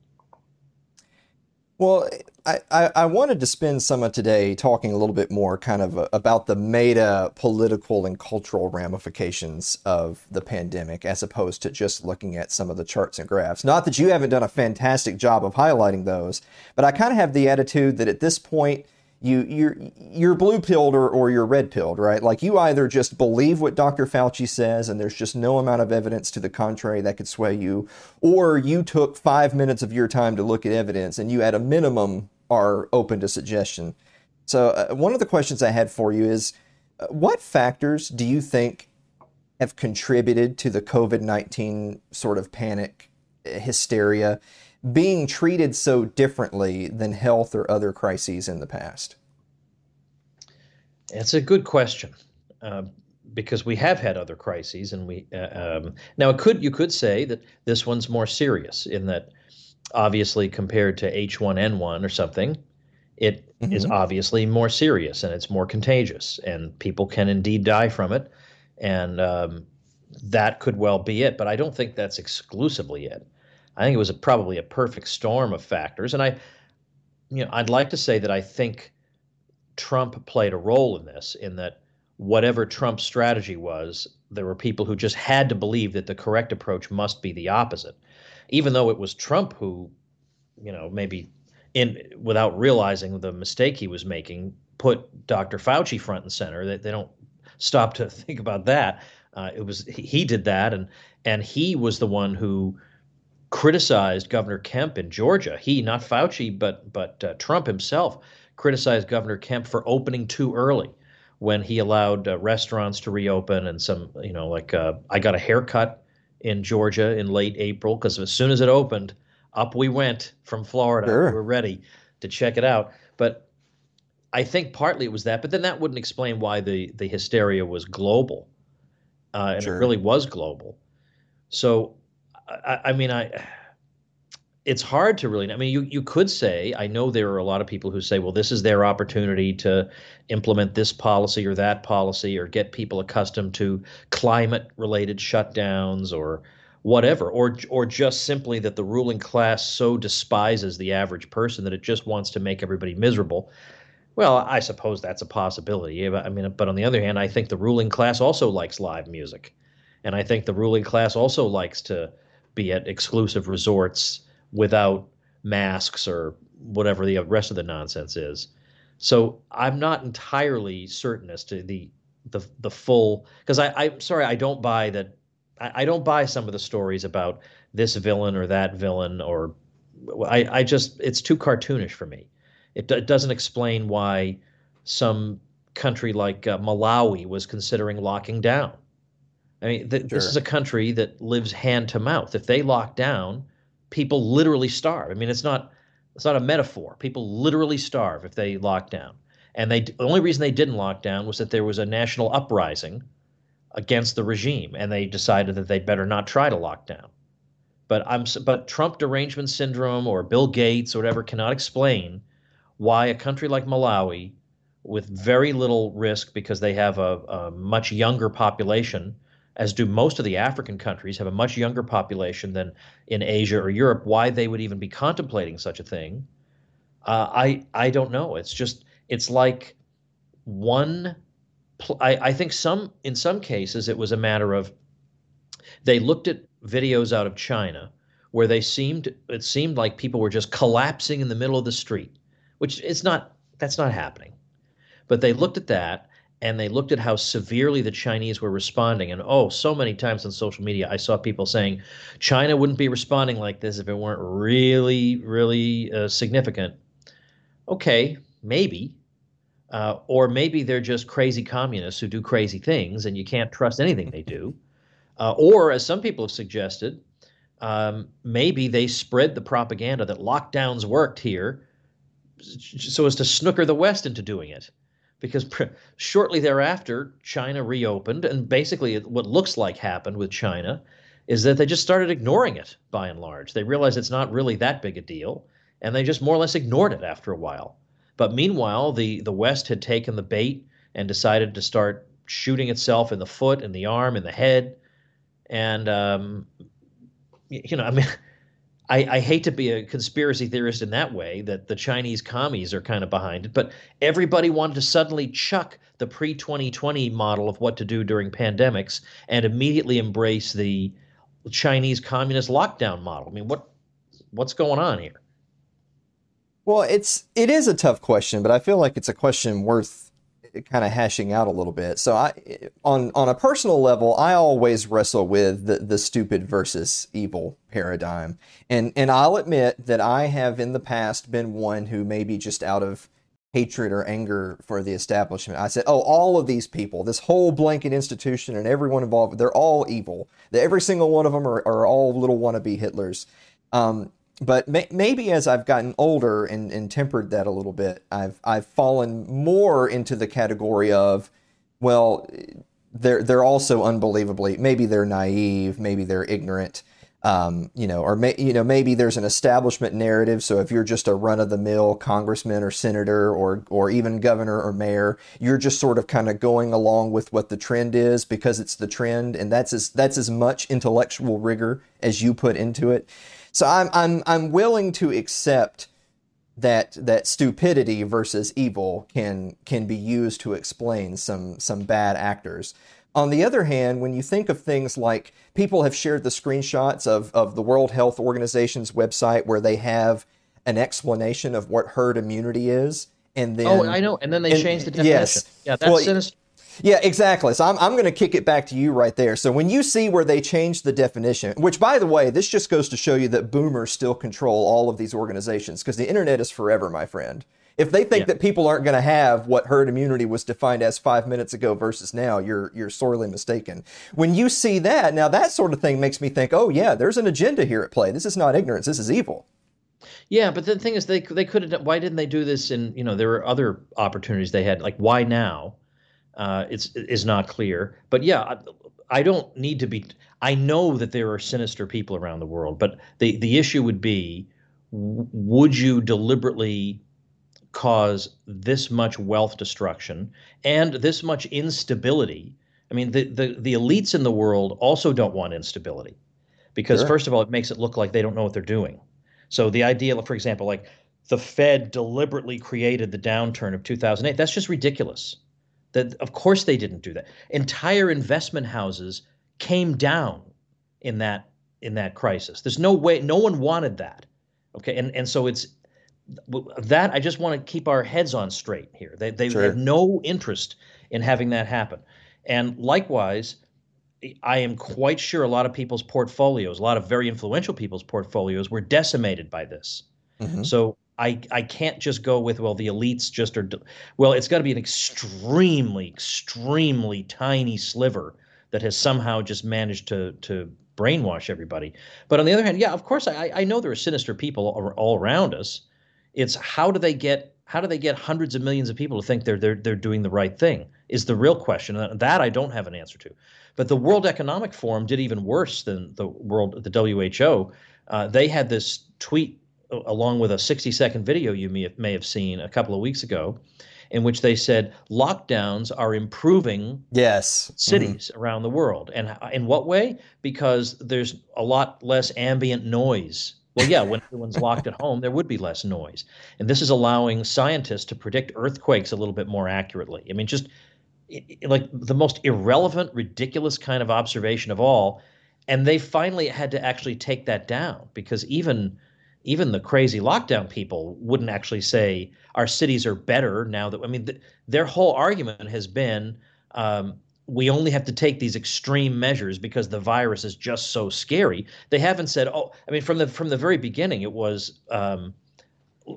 Well, I, I, I, wanted to spend some of today talking a little bit more kind of uh, about the meta political and cultural ramifications of the pandemic as opposed to just looking at some of the charts and graphs. Not that you haven't done a fantastic job of highlighting those, but I kind of have the attitude that at this point, you you're you're blue pilled or, or you're red pilled, right? Like you either just believe what Dr. Fauci says and there's just no amount of evidence to the contrary that could sway you, or you took five minutes of your time to look at evidence and you at a minimum are open to suggestion. So uh, one of the questions I had for you is uh, what factors do you think have contributed to the COVID 19 sort of panic uh, hysteria being treated so differently than health or other crises in the past? It's a good question. Uh, because we have had other crises, and we uh, um, now it could you could say that this one's more serious in that obviously compared to H1N1 or something, it mm-hmm. is obviously more serious and it's more contagious, and people can indeed die from it, and um, that could well be it. But I don't think that's exclusively it. I think it was a, probably a perfect storm of factors. And I, you know, I'd like to say that I think Trump played a role in this, in that whatever Trump's strategy was, there were people who just had to believe that the correct approach must be the opposite, even though it was Trump who, you know, maybe in without realizing the mistake he was making, put Dr. Fauci front and center. That they, they don't stop to think about that. Uh, it was he did that, and and he was the one who criticized Governor Kemp in Georgia. He, not Fauci, but but uh, Trump himself, criticized Governor Kemp for opening too early when he allowed uh, restaurants to reopen and some, you know, like uh, I got a haircut in Georgia in late April because as soon as it opened, up we went from Florida. Sure. We were ready to check it out, but. I think partly it was that, but then that wouldn't explain why the the hysteria was global, uh, and sure. it really was global. So I, I mean, I it's hard to really. I mean, you you could say I know there are a lot of people who say, well, this is their opportunity to implement this policy or that policy or get people accustomed to climate related shutdowns or whatever, or or just simply that the ruling class so despises the average person that it just wants to make everybody miserable. Well, I suppose that's a possibility. I mean, but on the other hand, I think the ruling class also likes live music, and I think the ruling class also likes to be at exclusive resorts without masks or whatever the rest of the nonsense is. So I'm not entirely certain as to the the the full because I I'm sorry I don't buy that I, I don't buy some of the stories about this villain or that villain or I I just it's too cartoonish for me. It, it doesn't explain why some country like uh, Malawi was considering locking down. I mean, th- sure. this is a country that lives hand to mouth. If they lock down, people literally starve. I mean, it's not it's not a metaphor. People literally starve if they lock down. And they the only reason they didn't lock down was that there was a national uprising against the regime, and they decided that they'd better not try to lock down. But I'm but Trump derangement syndrome or Bill Gates or whatever cannot explain why a country like Malawi, with very little risk because they have a, a much younger population, as do most of the African countries, have a much younger population than in Asia or Europe, why they would even be contemplating such a thing, uh, I I don't know. It's just it's like one. Pl- I, I think some in some cases it was a matter of they looked at videos out of China where they seemed it seemed like people were just collapsing in the middle of the street, which it's not that's not happening. But they looked at that and they looked at how severely the Chinese were responding. And oh, so many times on social media, I saw people saying China wouldn't be responding like this if it weren't really, really uh, significant. Okay, maybe. Uh, or maybe they're just crazy communists who do crazy things and you can't trust anything they do. Uh, or, as some people have suggested, um, maybe they spread the propaganda that lockdowns worked here so as to snooker the West into doing it because pr- shortly thereafter, China reopened, and basically what looks like happened with China is that they just started ignoring it by and large. They realized it's not really that big a deal, and they just more or less ignored it after a while. But meanwhile, the the West had taken the bait and decided to start shooting itself in the foot, in the arm, in the head, and um, you know, I mean. I, I, hate to be a conspiracy theorist in that way that the Chinese commies are kind of behind it, but everybody wanted to suddenly chuck the pre 2020 model of what to do during pandemics and immediately embrace the Chinese communist lockdown model. I mean, what what's going on here? Well, it's it is a tough question, but I feel like it's a question worth kind of hashing out a little bit. So I, on on a personal level, I always wrestle with the, the stupid versus evil paradigm, and and I'll admit that I have in the past been one who maybe just out of hatred or anger for the establishment, I said, oh, all of these people, this whole blanket institution and everyone involved, they're all evil. Every single one of them are, are all little wannabe Hitlers. Um, but may, maybe as I've gotten older and, and tempered that a little bit, I've I've fallen more into the category of, well, they're they're also unbelievably maybe they're naive, maybe they're ignorant, um, you know, or may, you know maybe there's an establishment narrative. So if you're just a run of the mill congressman or senator or or even governor or mayor, you're just sort of kind of going along with what the trend is because it's the trend, and that's as that's as much intellectual rigor as you put into it. So I'm I'm I'm willing to accept that that stupidity versus evil can can be used to explain some some bad actors. On the other hand, when you think of things like people have shared the screenshots of, of the World Health Organization's website where they have an explanation of what herd immunity is, and oh, then oh, I know, and then they and, changed the definition. Yes, yeah, that's well, sinister. Yeah, exactly. So I'm, I'm going to kick it back to you right there. So when you see where they changed the definition, which by the way, this just goes to show you that boomers still control all of these organizations because the internet is forever, my friend. If they think yeah. that people aren't going to have what herd immunity was defined as five minutes ago versus now, you're you're sorely mistaken. When you see that, now that sort of thing makes me think, oh yeah, there's an agenda here at play. This is not ignorance. This is evil. Yeah, but the thing is, they they could have. Why didn't they do this? And you know, there were other opportunities they had. Like, why now? Uh, it's is not clear. But yeah, I, I don't need to be. I know that there are sinister people around the world, but the the issue would be: would you deliberately cause this much wealth destruction and this much instability? I mean, the, the, the elites in the world also don't want instability. because Sure. first of all, it makes it look like they don't know what they're doing. So the idea, for example, like the Fed deliberately created the downturn of 2008, that's just ridiculous. That of course they didn't do that. Entire investment houses came down in that in that crisis. There's no way no one wanted that. Okay, and and so it's that I just want to keep our heads on straight here. They they Sure. have no interest in having that happen. And likewise, I am quite sure a lot of people's portfolios, a lot of very influential people's portfolios were decimated by this. Mhm. So I I can't just go with well the elites just are well it's got to be an extremely extremely tiny sliver that has somehow just managed to to brainwash everybody. But on the other hand, yeah, of course I I know there are sinister people all, around us. It's how do they get how do they get hundreds of millions of people to think they're they're they're doing the right thing is the real question. And that I don't have an answer to. But the World Economic Forum did even worse than the world the WHO. Uh, they had this tweet along with a 60 second video you may have, may have seen a couple of weeks ago in which they said lockdowns are improving Yes. Cities around the world. And in what way? Because there's a lot less ambient noise. Well, yeah, when everyone's locked at home, there would be less noise. And this is allowing scientists to predict earthquakes a little bit more accurately. I mean, just like the most irrelevant, ridiculous kind of observation of all. And they finally had to actually take that down because even even the crazy lockdown people wouldn't actually say our cities are better now that I mean th- their whole argument has been um, we only have to take these extreme measures because the virus is just so scary. They haven't said, oh, I mean, from the from the very beginning, it was, um,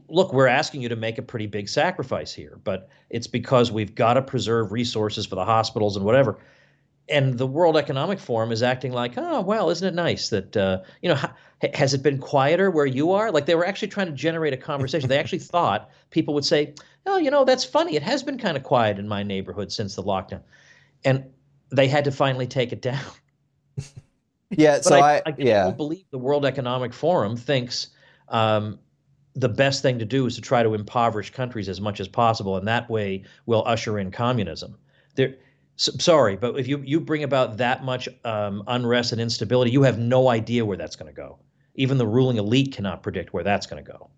look, we're asking you to make a pretty big sacrifice here, but it's because we've got to preserve resources for the hospitals and whatever. And the World Economic Forum is acting like, oh, well, isn't it nice that uh, you know? Ha- has it been quieter where you are? Like they were actually trying to generate a conversation. they actually thought people would say, oh, you know, that's funny. It has been kind of quiet in my neighborhood since the lockdown and they had to finally take it down. Yeah. But So I, I, I, yeah. don't believe the World Economic Forum thinks um, the best thing to do is to try to impoverish countries as much as possible, and that way we'll usher in communism. There, s sorry, but if you you bring about that much um, unrest and instability, you have no idea where that's going to go. Even the ruling elite cannot predict where that's going to go.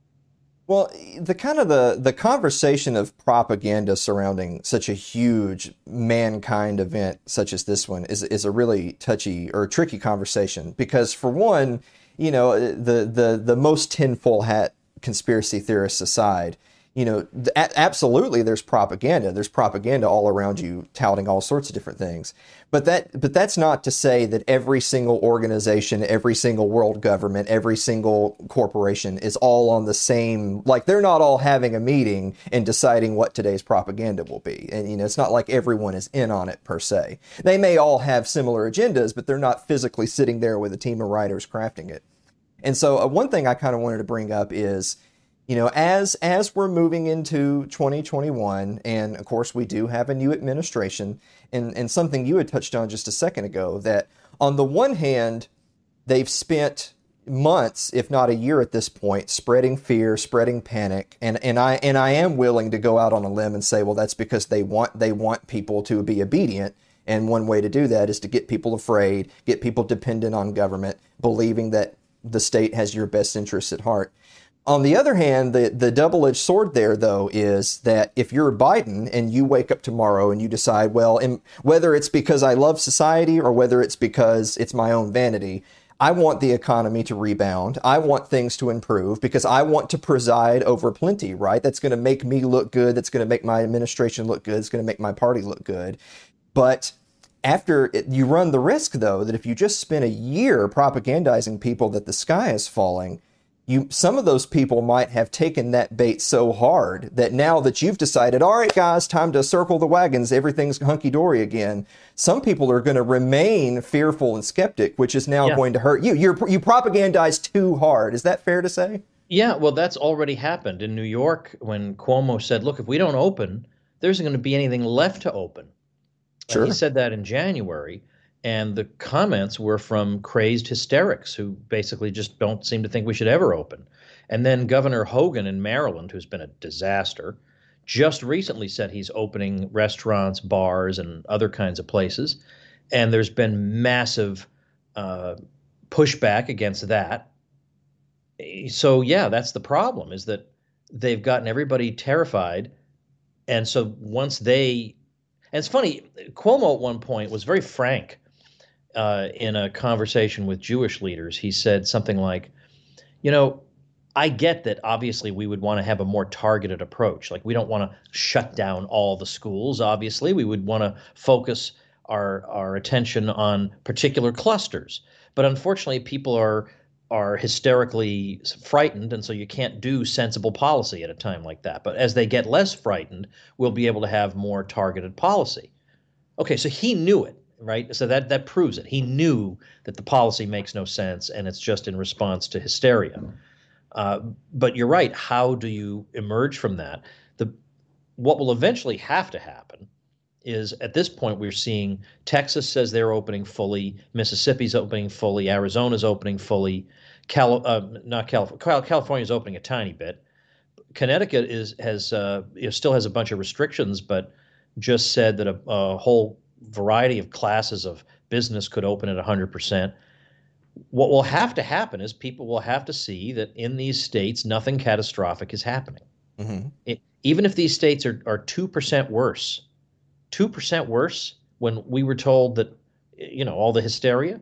Well, the kind of the the conversation of propaganda surrounding such a huge mankind event such as this one is is a really touchy or tricky conversation because for one, you know, the the the most tinfoil hat conspiracy theorists aside, you know, th- absolutely there's propaganda. There's propaganda all around you touting all sorts of different things. But that but that's not to say that every single organization, every single world government, every single corporation is all on the same like they're not all having a meeting and deciding what today's propaganda will be. And you know, it's not like everyone is in on it per se. They may all have similar agendas, but they're not physically sitting there with a team of writers crafting it. And so uh, one thing I kind of wanted to bring up is, you know, as as we're moving into 2021, and of course we do have a new administration, and and something you had touched on just a second ago that on the one hand, they've spent months, if not a year at this point, spreading fear, spreading panic, and and I and I am willing to go out on a limb and say, well, that's because they want they want people to be obedient. And one way to do that is to get people afraid, get people dependent on government, believing that the state has your best interests at heart. On the other hand, the, the double edged sword there, though, is that if you're Biden and you wake up tomorrow and you decide, well, whether it's because I love society or whether it's because it's my own vanity, I want the economy to rebound. I want things to improve because I want to preside over plenty, right? That's going to make me look good. That's going to make my administration look good. It's going to make my party look good. But after it, you run the risk, though, that if you just spend a year propagandizing people that the sky is falling, you some of those people might have taken that bait so hard that now that you've decided, all right, guys, time to circle the wagons, everything's hunky dory again. Some people are going to remain fearful and skeptic, which is now Yeah. going to hurt you. You're, you propagandize too hard. Is that fair to say? Yeah, well, that's already happened in New York when Cuomo said, "Look, if we don't open, there isn't going to be anything left to open." Sure. he said that in January, and the comments were from crazed hysterics who basically just don't seem to think we should ever open. And then Governor Hogan in Maryland, who's been a disaster, just recently said he's opening restaurants, bars, and other kinds of places. And there's been massive uh, pushback against that. So yeah, that's the problem is that they've gotten everybody terrified, and so once they, and it's funny, Cuomo at one point was very frank uh, in a conversation with Jewish leaders. He said something like, you know, I get that obviously we would want to have a more targeted approach. Like we don't want to shut down all the schools, obviously. We would want to focus our our attention on particular clusters. But unfortunately, people are are hysterically frightened, and so you can't do sensible policy at a time like that. But as they get less frightened, we'll be able to have more targeted policy. Okay, so he knew it, right? So that that proves it. He knew that the policy makes no sense, and it's just in response to hysteria. Uh, but you're right. How do you emerge from that? The what will eventually have to happen is at this point we're seeing Texas says they're opening fully, Mississippi's opening fully, Arizona's opening fully, Cal, uh, not California, California's opening a tiny bit. Connecticut is has uh, still has a bunch of restrictions, but just said that a, a whole variety of classes of business could open at 100 percent what will have to happen is people will have to see that in these states nothing catastrophic is happening. Mm-hmm. It, even if these states are, are 2% worse, 2% worse when we were told that, you know, all the hysteria,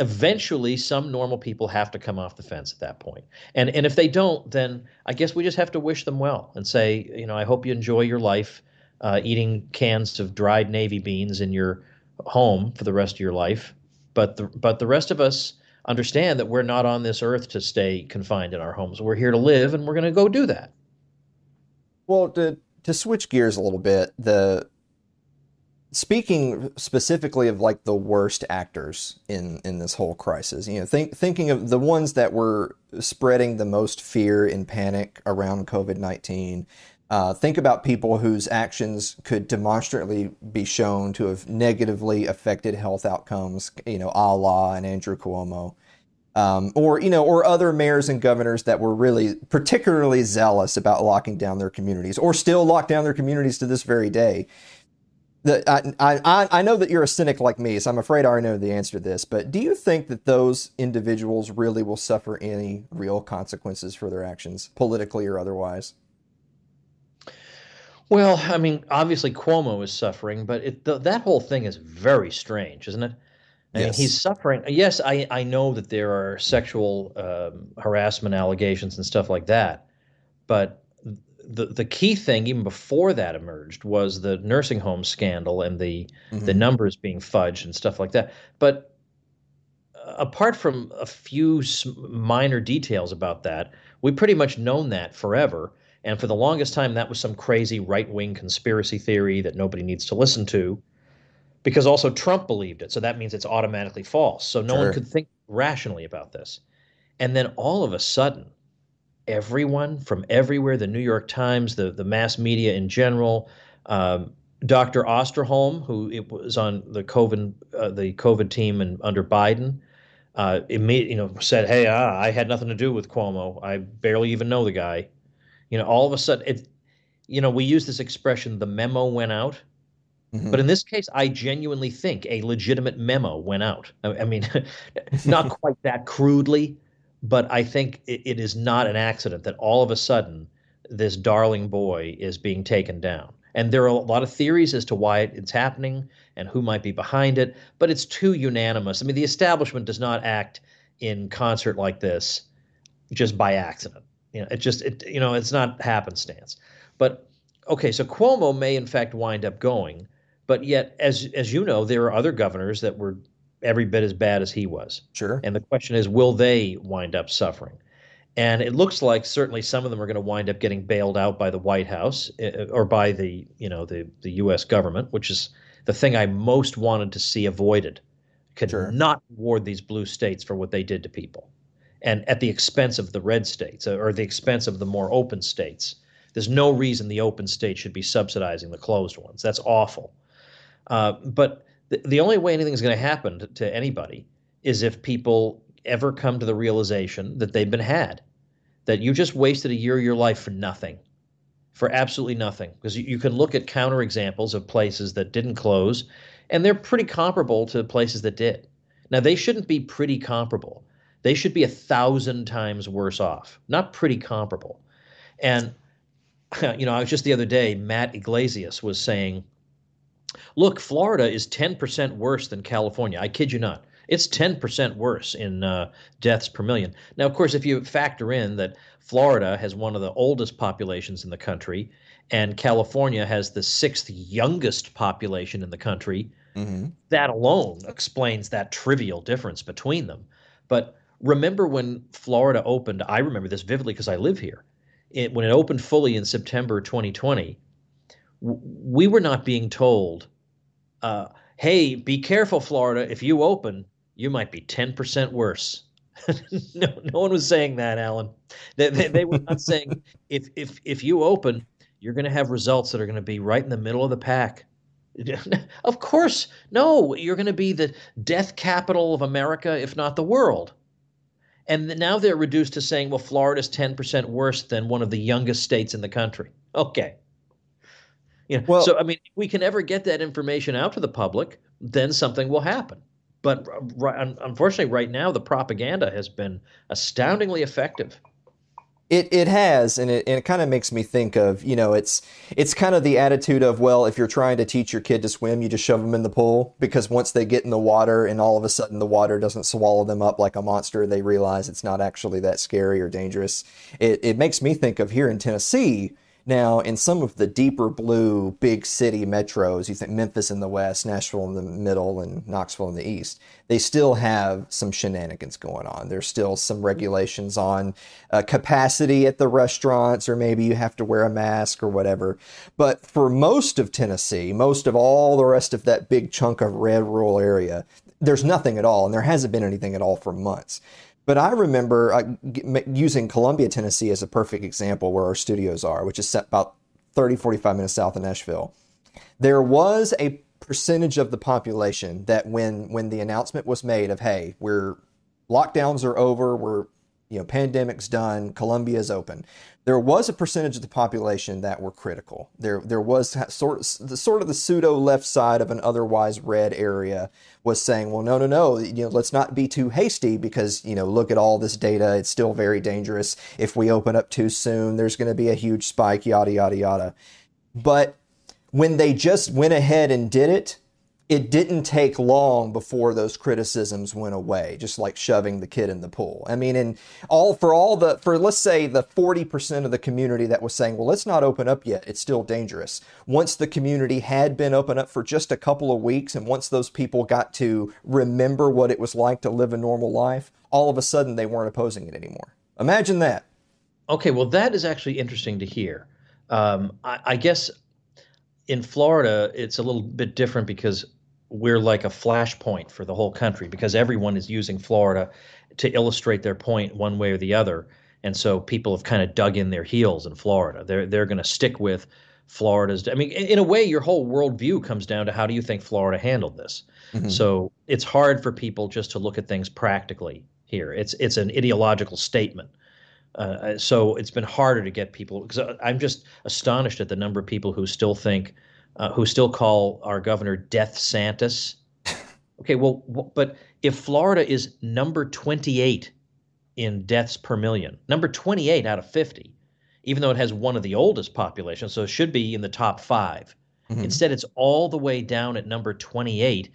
eventually some normal people have to come off the fence at that point. And, and if they don't, then I guess we just have to wish them well and say, you know, I hope you enjoy your life uh, eating cans of dried navy beans in your home for the rest of your life but the but the rest of us understand that we're not on this earth to stay confined in our homes. We're here to live, and we're going to go do that. Well, to to switch gears a little bit, the speaking specifically of like the worst actors in in this whole crisis, you know, think, thinking of the ones that were spreading the most fear and panic around COVID nineteen, uh, think about people whose actions could demonstrably be shown to have negatively affected health outcomes, you know, a la and Andrew Cuomo. Um, or you know, or other mayors and governors that were really particularly zealous about locking down their communities, or still lock down their communities to this very day. I, I, I know that you're a cynic like me, so I'm afraid I already know the answer to this. But do you think that those individuals really will suffer any real consequences for their actions, politically or otherwise? Well, I mean, obviously Cuomo is suffering, but it, the, that whole thing is very strange, isn't it? I yes. mean, he's suffering. Yes, I, I know that there are sexual um, harassment allegations and stuff like that, but the the key thing even before that emerged was the nursing home scandal and the mm-hmm. the numbers being fudged and stuff like that. But uh, apart from a few minor details about that, we pretty much known that forever. And for the longest time, that was some crazy right wing conspiracy theory that nobody needs to listen to because also Trump believed it. So that means it's automatically false. So no sure. one could think rationally about this. And then all of a sudden, everyone from everywhere, the New York Times, the, the mass media in general, um, Dr. Osterholm, who it was on the COVID, uh, the COVID team and under Biden, uh, immediately, you know, said, "Hey, ah, I had nothing to do with Cuomo. I barely even know the guy." You know, all of a sudden, it, you know, we use this expression, the memo went out. Mm-hmm. But in this case, I genuinely think a legitimate memo went out. I, I mean, not quite that crudely, but I think it, it is not an accident that all of a sudden this darling boy is being taken down. And there are a lot of theories as to why it's happening and who might be behind it, but it's too unanimous. I mean, the establishment does not act in concert like this just by accident. You know, it just it you know it's not happenstance. But okay, so Cuomo may in fact wind up going, but yet as as you know, there are other governors that were every bit as bad as he was. Sure. And the question is, will they wind up suffering? And it looks like certainly some of them are going to wind up getting bailed out by the White House eh, eh, or by the you know the the U.S. government, which is the thing I most wanted to see avoided. Could sure. not reward these blue states for what they did to people and at the expense of the red states uh, or the expense of the more open states. There's no reason the open states should be subsidizing the closed ones. That's awful. Uh, but the, the only way anything's going to happen to anybody is if people ever come to the realization that they've been had, that you just wasted a year of your life for nothing, for absolutely nothing. Because you, you can look at counterexamples of places that didn't close, and they're pretty comparable to places that did. Now, they shouldn't be pretty comparable. They should be a thousand times worse off, not pretty comparable. And, you know, I was just the other day, Matt Yglesias was saying, look, Florida is 10% worse than California. I kid you not. It's 10% worse in uh, deaths per million. Now, of course, if you factor in that Florida has one of the oldest populations in the country, and California has the sixth youngest population in the country, mm-hmm. that alone explains that trivial difference between them. But remember when Florida opened, I remember this vividly because I live here. It, when it opened fully in September 2020, w- we were not being told, uh, hey, be careful, Florida. If you open, you might be 10% worse. no, no one was saying that, Alan. They, they, they were not saying if if if you open, you're going to have results that are going to be right in the middle of the pack. of course, no. You're going to be the death capital of America, if not the world. And now they're reduced to saying, well, Florida's 10% worse than one of the youngest states in the country. Okay. You know, well, so I mean, if we can ever get that information out to the public, then something will happen. But unfortunately, right now, the propaganda has been astoundingly effective. It it has, and it, and it kind of makes me think of you know it's it's kind of the attitude of well if you're trying to teach your kid to swim you just shove them in the pool because once they get in the water and all of a sudden the water doesn't swallow them up like a monster they realize it's not actually that scary or dangerous. It it makes me think of here in Tennessee now, in some of the deeper blue big city metros, you think Memphis in the west, Nashville in the middle, and Knoxville in the east, they still have some shenanigans going on. There's still some regulations on uh, capacity at the restaurants, or maybe you have to wear a mask or whatever. But for most of Tennessee, most of all the rest of that big chunk of red rural area, there's nothing at all, and there hasn't been anything at all for months. But I remember uh, using Columbia, Tennessee as a perfect example where our studios are, which is set about 30, 45 minutes south of Nashville. There was a percentage of the population that when when the announcement was made of hey, we're lockdowns are over, we're you know, pandemic's done, Columbia is open. There was a percentage of the population that were critical. There, there was sort of the sort of the pseudo left side of an otherwise red area was saying, well, no, no, no, you know, let's not be too hasty because you know, look at all this data. It's still very dangerous. If we open up too soon, there's going to be a huge spike. Yada yada yada. But when they just went ahead and did it, it didn't take long before those criticisms went away, just like shoving the kid in the pool. I mean, and all for all the for let's say the 40% of the community that was saying, well, let's not open up yet, it's still dangerous. Once the community had been open up for just a couple of weeks, and once those people got to remember what it was like to live a normal life, all of a sudden they weren't opposing it anymore. Imagine that. Okay, well, that is actually interesting to hear. Um, I, I guess in Florida, it's a little bit different because we're like a flashpoint for the whole country because everyone is using Florida to illustrate their point one way or the other. And so people have kind of dug in their heels in Florida. They're they're going to stick with Florida's. I mean, in a way, your whole worldview comes down to how do you think Florida handled this. Mm-hmm. So it's hard for people just to look at things practically here. It's it's an ideological statement. Uh, so it's been harder to get people because I'm just astonished at the number of people who still think uh, who still call our governor Death Santis. Okay, well, but if Florida is number 28 in deaths per million, number 28 out of 50, even though it has one of the oldest populations, so it should be in the top 5 mm-hmm. Instead, it's all the way down at number 28,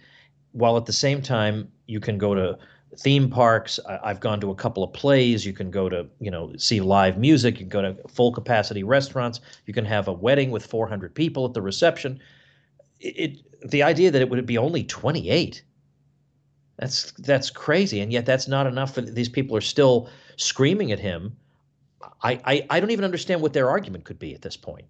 while at the same time, you can go to theme parks. I've gone to a couple of plays. You can go to, you know, see live music. You can go to full capacity restaurants. You can have a wedding with 400 people at the reception. It, it the idea that it would be only 28. That's that's crazy, and yet that's not enough. For these people are still screaming at him. I, I, I don't even understand what their argument could be at this point.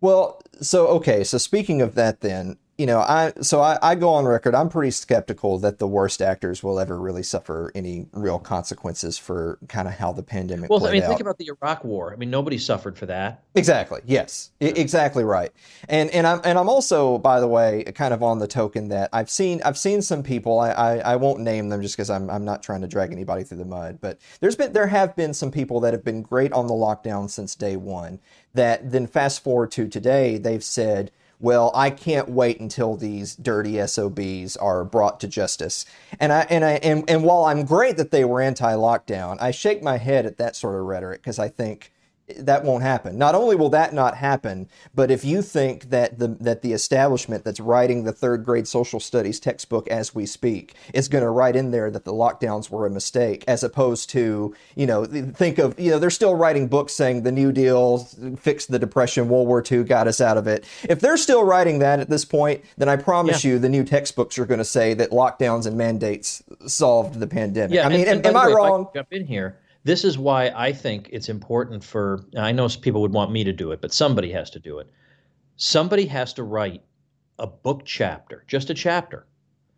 Well, so okay, so speaking of that, then you know, I so I, I, go on record. I'm pretty skeptical that the worst actors will ever really suffer any real consequences for kind of how the pandemic. Well, I mean, out. think about the Iraq War. I mean, nobody suffered for that. Exactly. Yes. I, exactly right. And and I'm and I'm also, by the way, kind of on the token that I've seen I've seen some people. I I, I won't name them just because I'm I'm not trying to drag anybody through the mud. But there's been there have been some people that have been great on the lockdown since day one. That then fast forward to today, they've said well, I can't wait until these dirty SOBs are brought to justice. And I and I and, and while I'm great that they were anti-lockdown, I shake my head at that sort of rhetoric because I think that won't happen. Not only will that not happen, but if you think that the that the establishment that's writing the third grade social studies textbook as we speak is going to write in there that the lockdowns were a mistake, as opposed to you know think of you know they're still writing books saying the New Deal fixed the Depression, World War II got us out of it. If they're still writing that at this point, then I promise yeah. you the new textbooks are going to say that lockdowns and mandates solved the pandemic. Yeah, I mean, and, and, am I wrong? I jump in here this is why I think it's important for, I know people would want me to do it, but somebody has to do it. Somebody has to write a book chapter, just a chapter,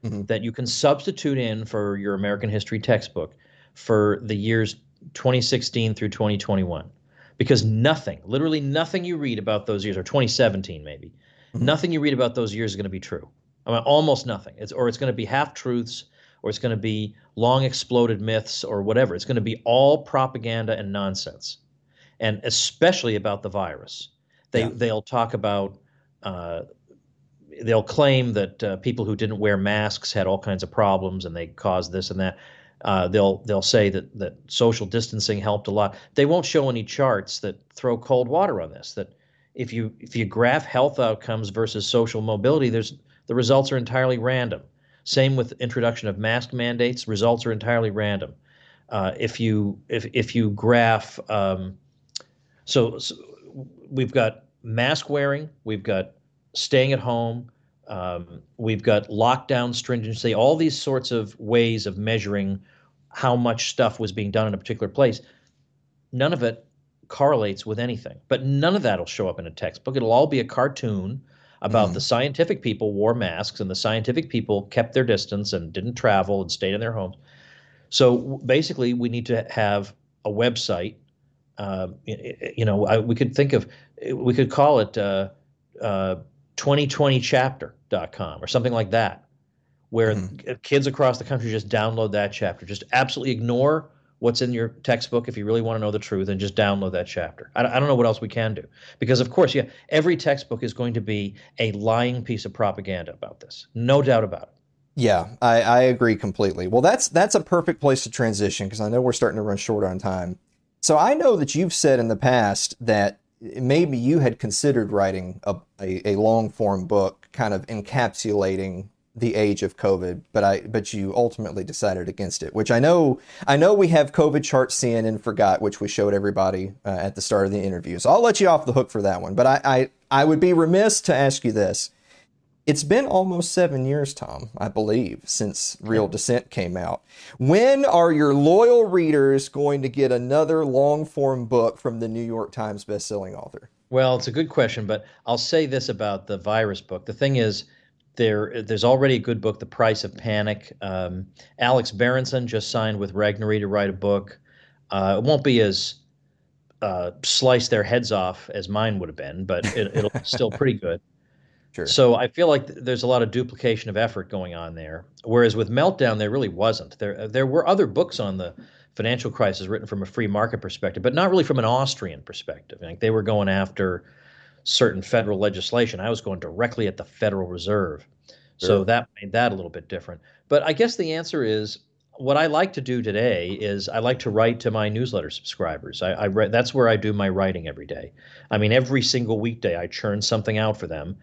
mm-hmm. that you can substitute in for your American history textbook for the years 2016 through 2021. Because nothing, literally nothing you read about those years, or 2017 maybe, mm-hmm. nothing you read about those years is going to be true. I mean, almost nothing. It's, or it's going to be half truths or it's going to be long exploded myths or whatever. It's going to be all propaganda and nonsense, and especially about the virus. They yeah. they'll talk about. Uh, they'll claim that uh, people who didn't wear masks had all kinds of problems and they caused this and that. Uh, they'll they'll say that that social distancing helped a lot. They won't show any charts that throw cold water on this. That if you if you graph health outcomes versus social mobility, there's the results are entirely random. Same with introduction of mask mandates. Results are entirely random. Uh, if you if if you graph, um, so, so, we've got mask wearing, we've got staying at home, um, we've got lockdown stringency, all these sorts of ways of measuring how much stuff was being done in a particular place. None of it correlates with anything, but none of that will show up in a textbook. It'll all be a cartoon about mm. the scientific people wore masks and the scientific people kept their distance and didn't travel and stayed in their homes. So basically, we need to have a website. Uh, you know, I, we could think of, we could call it uh, uh, 2020chapter.com or something like that, where mm. kids across the country just download that chapter. Just absolutely ignore what's in your textbook if you really want to know the truth and just download that chapter. I, I, don't know what else we can do because, of course, yeah, every textbook is going to be a lying piece of propaganda about this, no doubt about it. Yeah, I, I agree completely. Well, that's that's a perfect place to transition because I know we're starting to run short on time. So I know that you've said in the past that maybe you had considered writing a, a, a long form book, kind of encapsulating the age of COVID, but I but you ultimately decided against it, which I know I know we have COVID chart CNN forgot, which we showed everybody uh, at the start of the interview. So I'll let you off the hook for that one. But I, I I would be remiss to ask you this. It's been almost seven years, Tom, I believe, since Real Dissent came out. When are your loyal readers going to get another long form book from the New York Times bestselling author? Well, it's a good question, but I'll say this about the virus book. The thing is, there, there's already a good book, The Price of Panic. Um, Alex Berenson just signed with Regnery to write a book. Uh, it won't be as uh, slice their heads off as mine would have been, but it, will be still pretty good. Sure. So I feel like there's a lot of duplication of effort going on there. Whereas with Meltdown, there really wasn't. There, there were other books on the financial crisis written from a free market perspective, but not really from an Austrian perspective. Like they were going after certain federal legislation. I was going directly at the Federal Reserve. Sure. So that made that a little bit different. But I guess the answer is what I like to do today is I like to write to my newsletter subscribers. I, I re- that's where I do my writing every day. I mean, every single weekday I churn something out for them.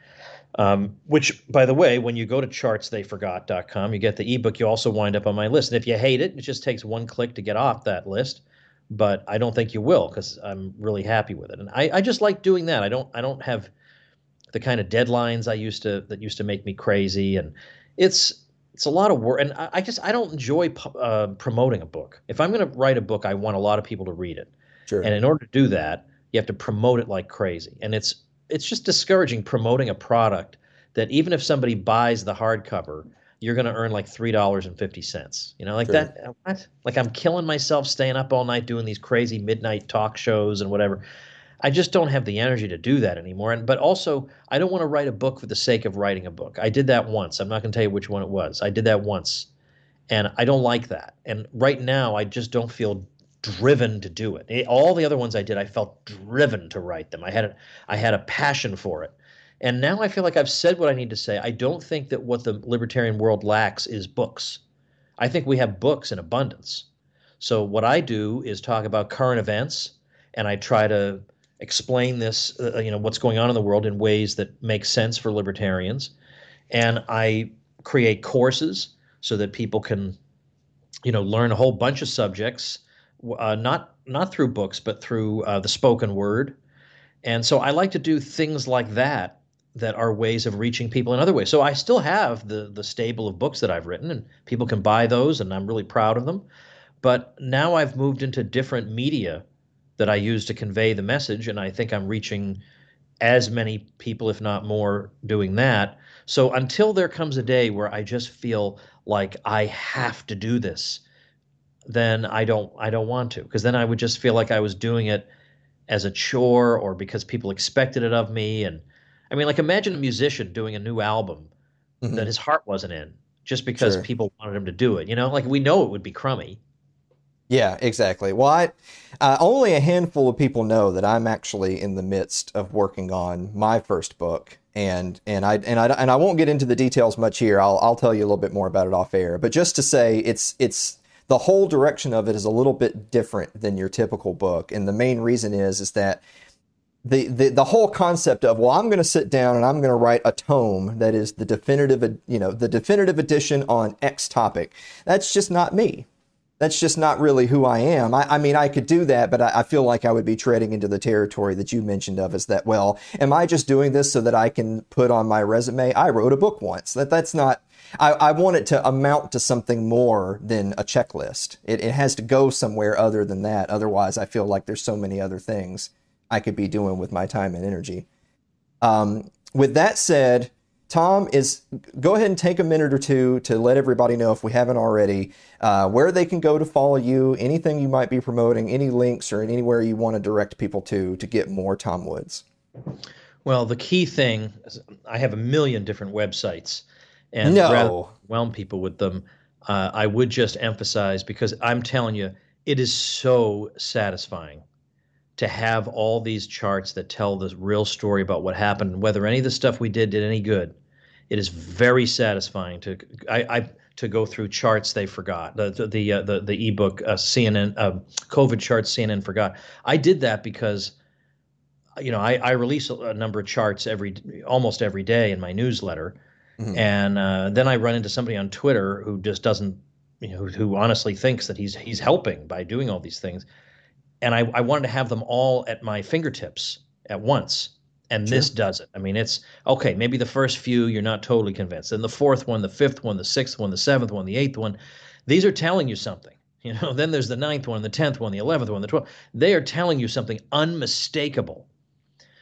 Um, which, by the way, when you go to chartstheyforgot.com, you get the ebook. You also wind up on my list. And if you hate it, it just takes one click to get off that list but I don't think you will because I'm really happy with it. And I, I just like doing that. I don't I don't have the kind of deadlines I used to that used to make me crazy, and it's it's a lot of work. And I, I just I don't enjoy uh, promoting a book. If I'm going to write a book, I want a lot of people to read it. Sure. And in order to do that, you have to promote it like crazy. And it's it's just discouraging promoting a product that even if somebody buys the hardcover you're going to earn like three dollars and fifty cents. You know, like sure. that. What? Like I'm killing myself staying up all night doing these crazy midnight talk shows and whatever. I just don't have the energy to do that anymore. And but also, I don't want to write a book for the sake of writing a book. I did that once. I'm not going to tell you which one it was. I did that once, and I don't like that. And right now, I just don't feel driven to do it. All the other ones I did, I felt driven to write them. I had a, I had a passion for it And now I feel like I've said what I need to say. I don't think that what the libertarian world lacks is books. I think we have books in abundance. So what I do is talk about current events and I try to explain this, uh, you know, what's going on in the world in ways that make sense for libertarians. And I create courses so that people can, you know, learn a whole bunch of subjects, uh, not not through books, but through uh, the spoken word. And so I like to do things like that that are ways of reaching people in other ways. So I still have the the stable of books that I've written, and people can buy those, and I'm really proud of them. But now I've moved into different media that I use to convey the message, and I think I'm reaching as many people, if not more, doing that. So until there comes a day where I just feel like I have to do this, then I don't I don't want to because then I would just feel like I was doing it as a chore or because people expected it of me and I mean like imagine a musician doing a new album mm-hmm. that his heart wasn't in just because sure. people wanted him to do it you know like we know it would be crummy yeah, exactly. Well, I, uh, only a handful of people know that I'm actually in the midst of working on my first book, and and I and I and I won't get into the details much here. I'll I'll tell you a little bit more about it off air. But just to say, it's it's the whole direction of it is a little bit different than your typical book, and the main reason is is that the, the the whole concept of well i'm going to sit down and i'm going to write a tome that is the definitive you know the definitive edition on x topic that's just not me that's just not really who I am. I, I mean, I could do that, but I, I, feel like I would be treading into the territory that you mentioned of is that, well, am I just doing this so that I can put on my resume? I wrote a book once. That that's not. I, I want it to amount to something more than a checklist. It, it has to go somewhere other than that. Otherwise, I feel like there's so many other things I could be doing with my time and energy. Um, with that said, Tom, is go ahead and take a minute or two to let everybody know if we haven't already uh, where they can go to follow you, anything you might be promoting, any links or anywhere you want to direct people to to get more Tom Woods. Well, the key thing is I have a million different websites, and no. rather overwhelm people with them, uh, I would just emphasize because I'm telling you, it is so satisfying to have all these charts that tell the real story about what happened, whether any of the stuff we did did any good it is very satisfying to I, I to go through charts they forgot the the the uh, the, the ebook uh, CNN uh, COVID charts CNN forgot. I did that because you know I, I release a, number of charts every almost every day in my newsletter, mm-hmm. and uh, then I run into somebody on Twitter who just doesn't you know who, who honestly thinks that he's he's helping by doing all these things, and I, I wanted to have them all at my fingertips at once and sure. this does it. I mean, it's okay. Maybe the first few you're not totally convinced, Then the fourth one, the fifth one, the sixth one, the seventh one, the eighth one, these are telling you something. You know, then there's the ninth one, the tenth one, the eleventh one, the twelfth. They are telling you something unmistakable.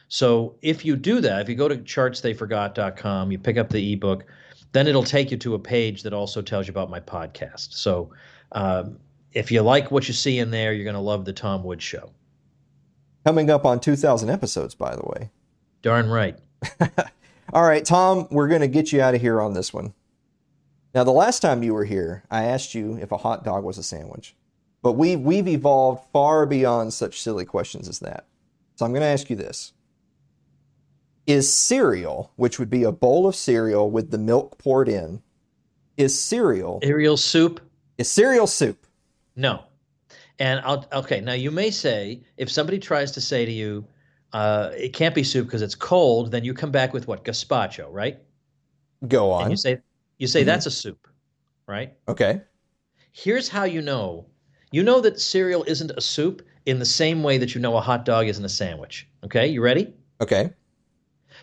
So if you do that, if you go to chartstheyforgot.com, you pick up the ebook, then it'll take you to a page that also tells you about my podcast. So um, if you like what you see in there, you're going to love the Tom Woods Show. Coming up on 2,000 episodes, by the way. Darn right. All right, Tom, we're going to get you out of here on this one. Now, the last time you were here, I asked you if a hot dog was a sandwich. But we, we've evolved far beyond such silly questions as that. So I'm going to ask you this Is cereal, which would be a bowl of cereal with the milk poured in, is cereal. Cereal soup? Is cereal soup? No. And I'll, okay, now you may say, if somebody tries to say to you, uh, it can't be soup because it's cold, then you come back with what gazpacho, right? Go on. And you say you say mm-hmm. that's a soup, right? Okay. Here's how you know. You know that cereal isn't a soup in the same way that you know a hot dog isn't a sandwich. Okay, you ready? Okay.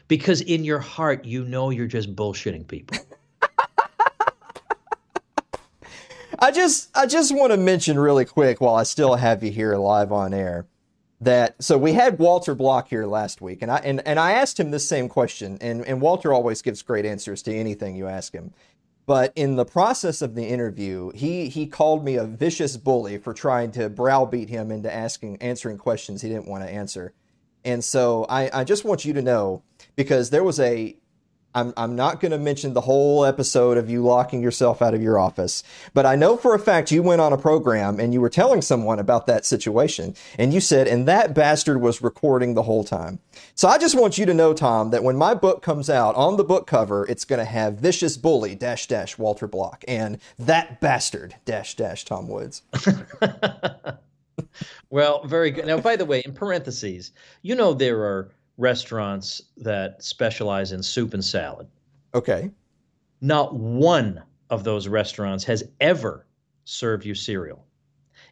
Because in your heart, you know you're just bullshitting people. I just I just want to mention really quick while I still have you here live on air that so we had Walter Block here last week and I and, and I asked him this same question and, and Walter always gives great answers to anything you ask him. But in the process of the interview, he he called me a vicious bully for trying to browbeat him into asking answering questions he didn't want to answer. And so I, I just want you to know because there was a I'm, I'm not going to mention the whole episode of you locking yourself out of your office, but I know for a fact you went on a program and you were telling someone about that situation. And you said, and that bastard was recording the whole time. So I just want you to know, Tom, that when my book comes out on the book cover, it's going to have vicious bully dash dash Walter Block and that bastard dash dash Tom Woods. well, very good. Now, by the way, in parentheses, you know there are restaurants that specialize in soup and salad. Okay. Not one of those restaurants has ever served you cereal.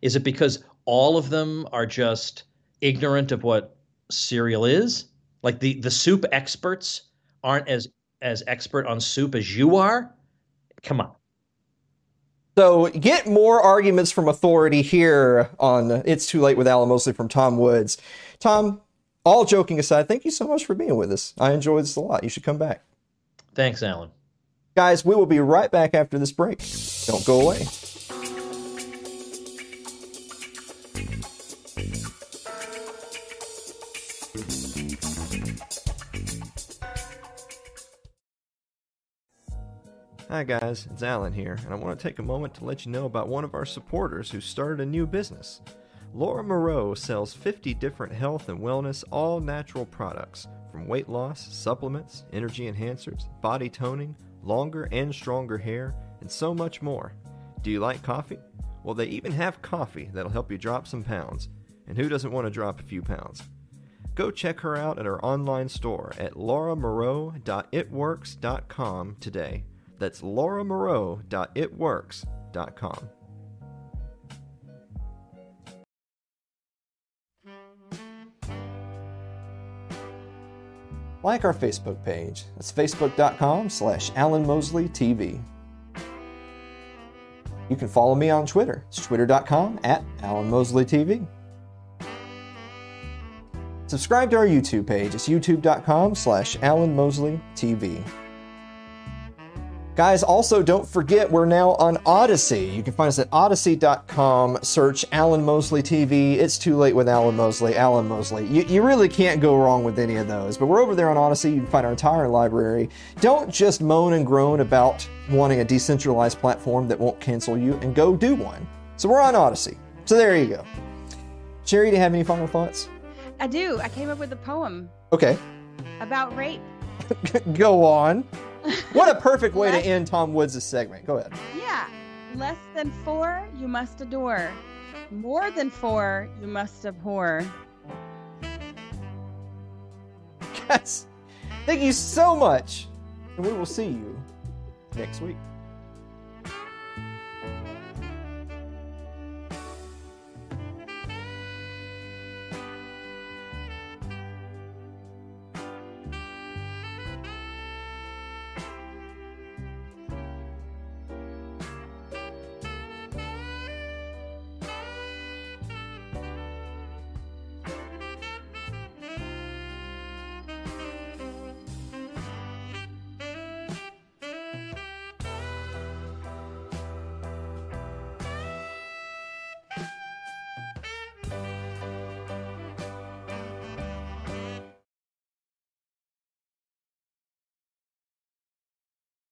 Is it because all of them are just ignorant of what cereal is? Like the, the soup experts aren't as as expert on soup as you are? Come on. So get more arguments from authority here on It's Too Late with Alan Mosley from Tom Woods. Tom, all joking aside, thank you so much for being with us. I enjoyed this a lot. You should come back. Thanks, Alan. Guys, we will be right back after this break. Don't go away. Hi guys, it's Alan here, and I want to take a moment to let you know about one of our supporters who started a new business. Laura Moreau sells 50 different health and wellness all natural products, from weight loss, supplements, energy enhancers, body toning, longer and stronger hair, and so much more. Do you like coffee? Well, they even have coffee that'll help you drop some pounds. And who doesn't want to drop a few pounds? Go check her out at her online store at lauramoreau.itworks.com today. That's lauramoreau.itworks.com. Like our Facebook page. That's facebook.com slash Alan Mosley TV. You can follow me on Twitter. It's twitter.com at Alan Mosley TV. Subscribe to our YouTube page. It's youtube.com slash Alan Mosley TV. Guys, also don't forget we're now on Odysee. You can find us at odysee.com. Search Alan Mosley TV. It's too late with Alan Mosley. Alan Mosley. You, you really can't go wrong with any of those. But we're over there on Odysee. You can find our entire library. Don't just moan and groan about wanting a decentralized platform that won't cancel you and go do one. So we're on Odysee. So there you go. Sherry, do you have any final thoughts? I do. I came up with a poem. Okay. About rape. go on. what a perfect way Less, to end Tom Woods' segment. Go ahead. Yeah. Less than four, you must adore. More than four, you must abhor. Guys, thank you so much. And we will see you next week.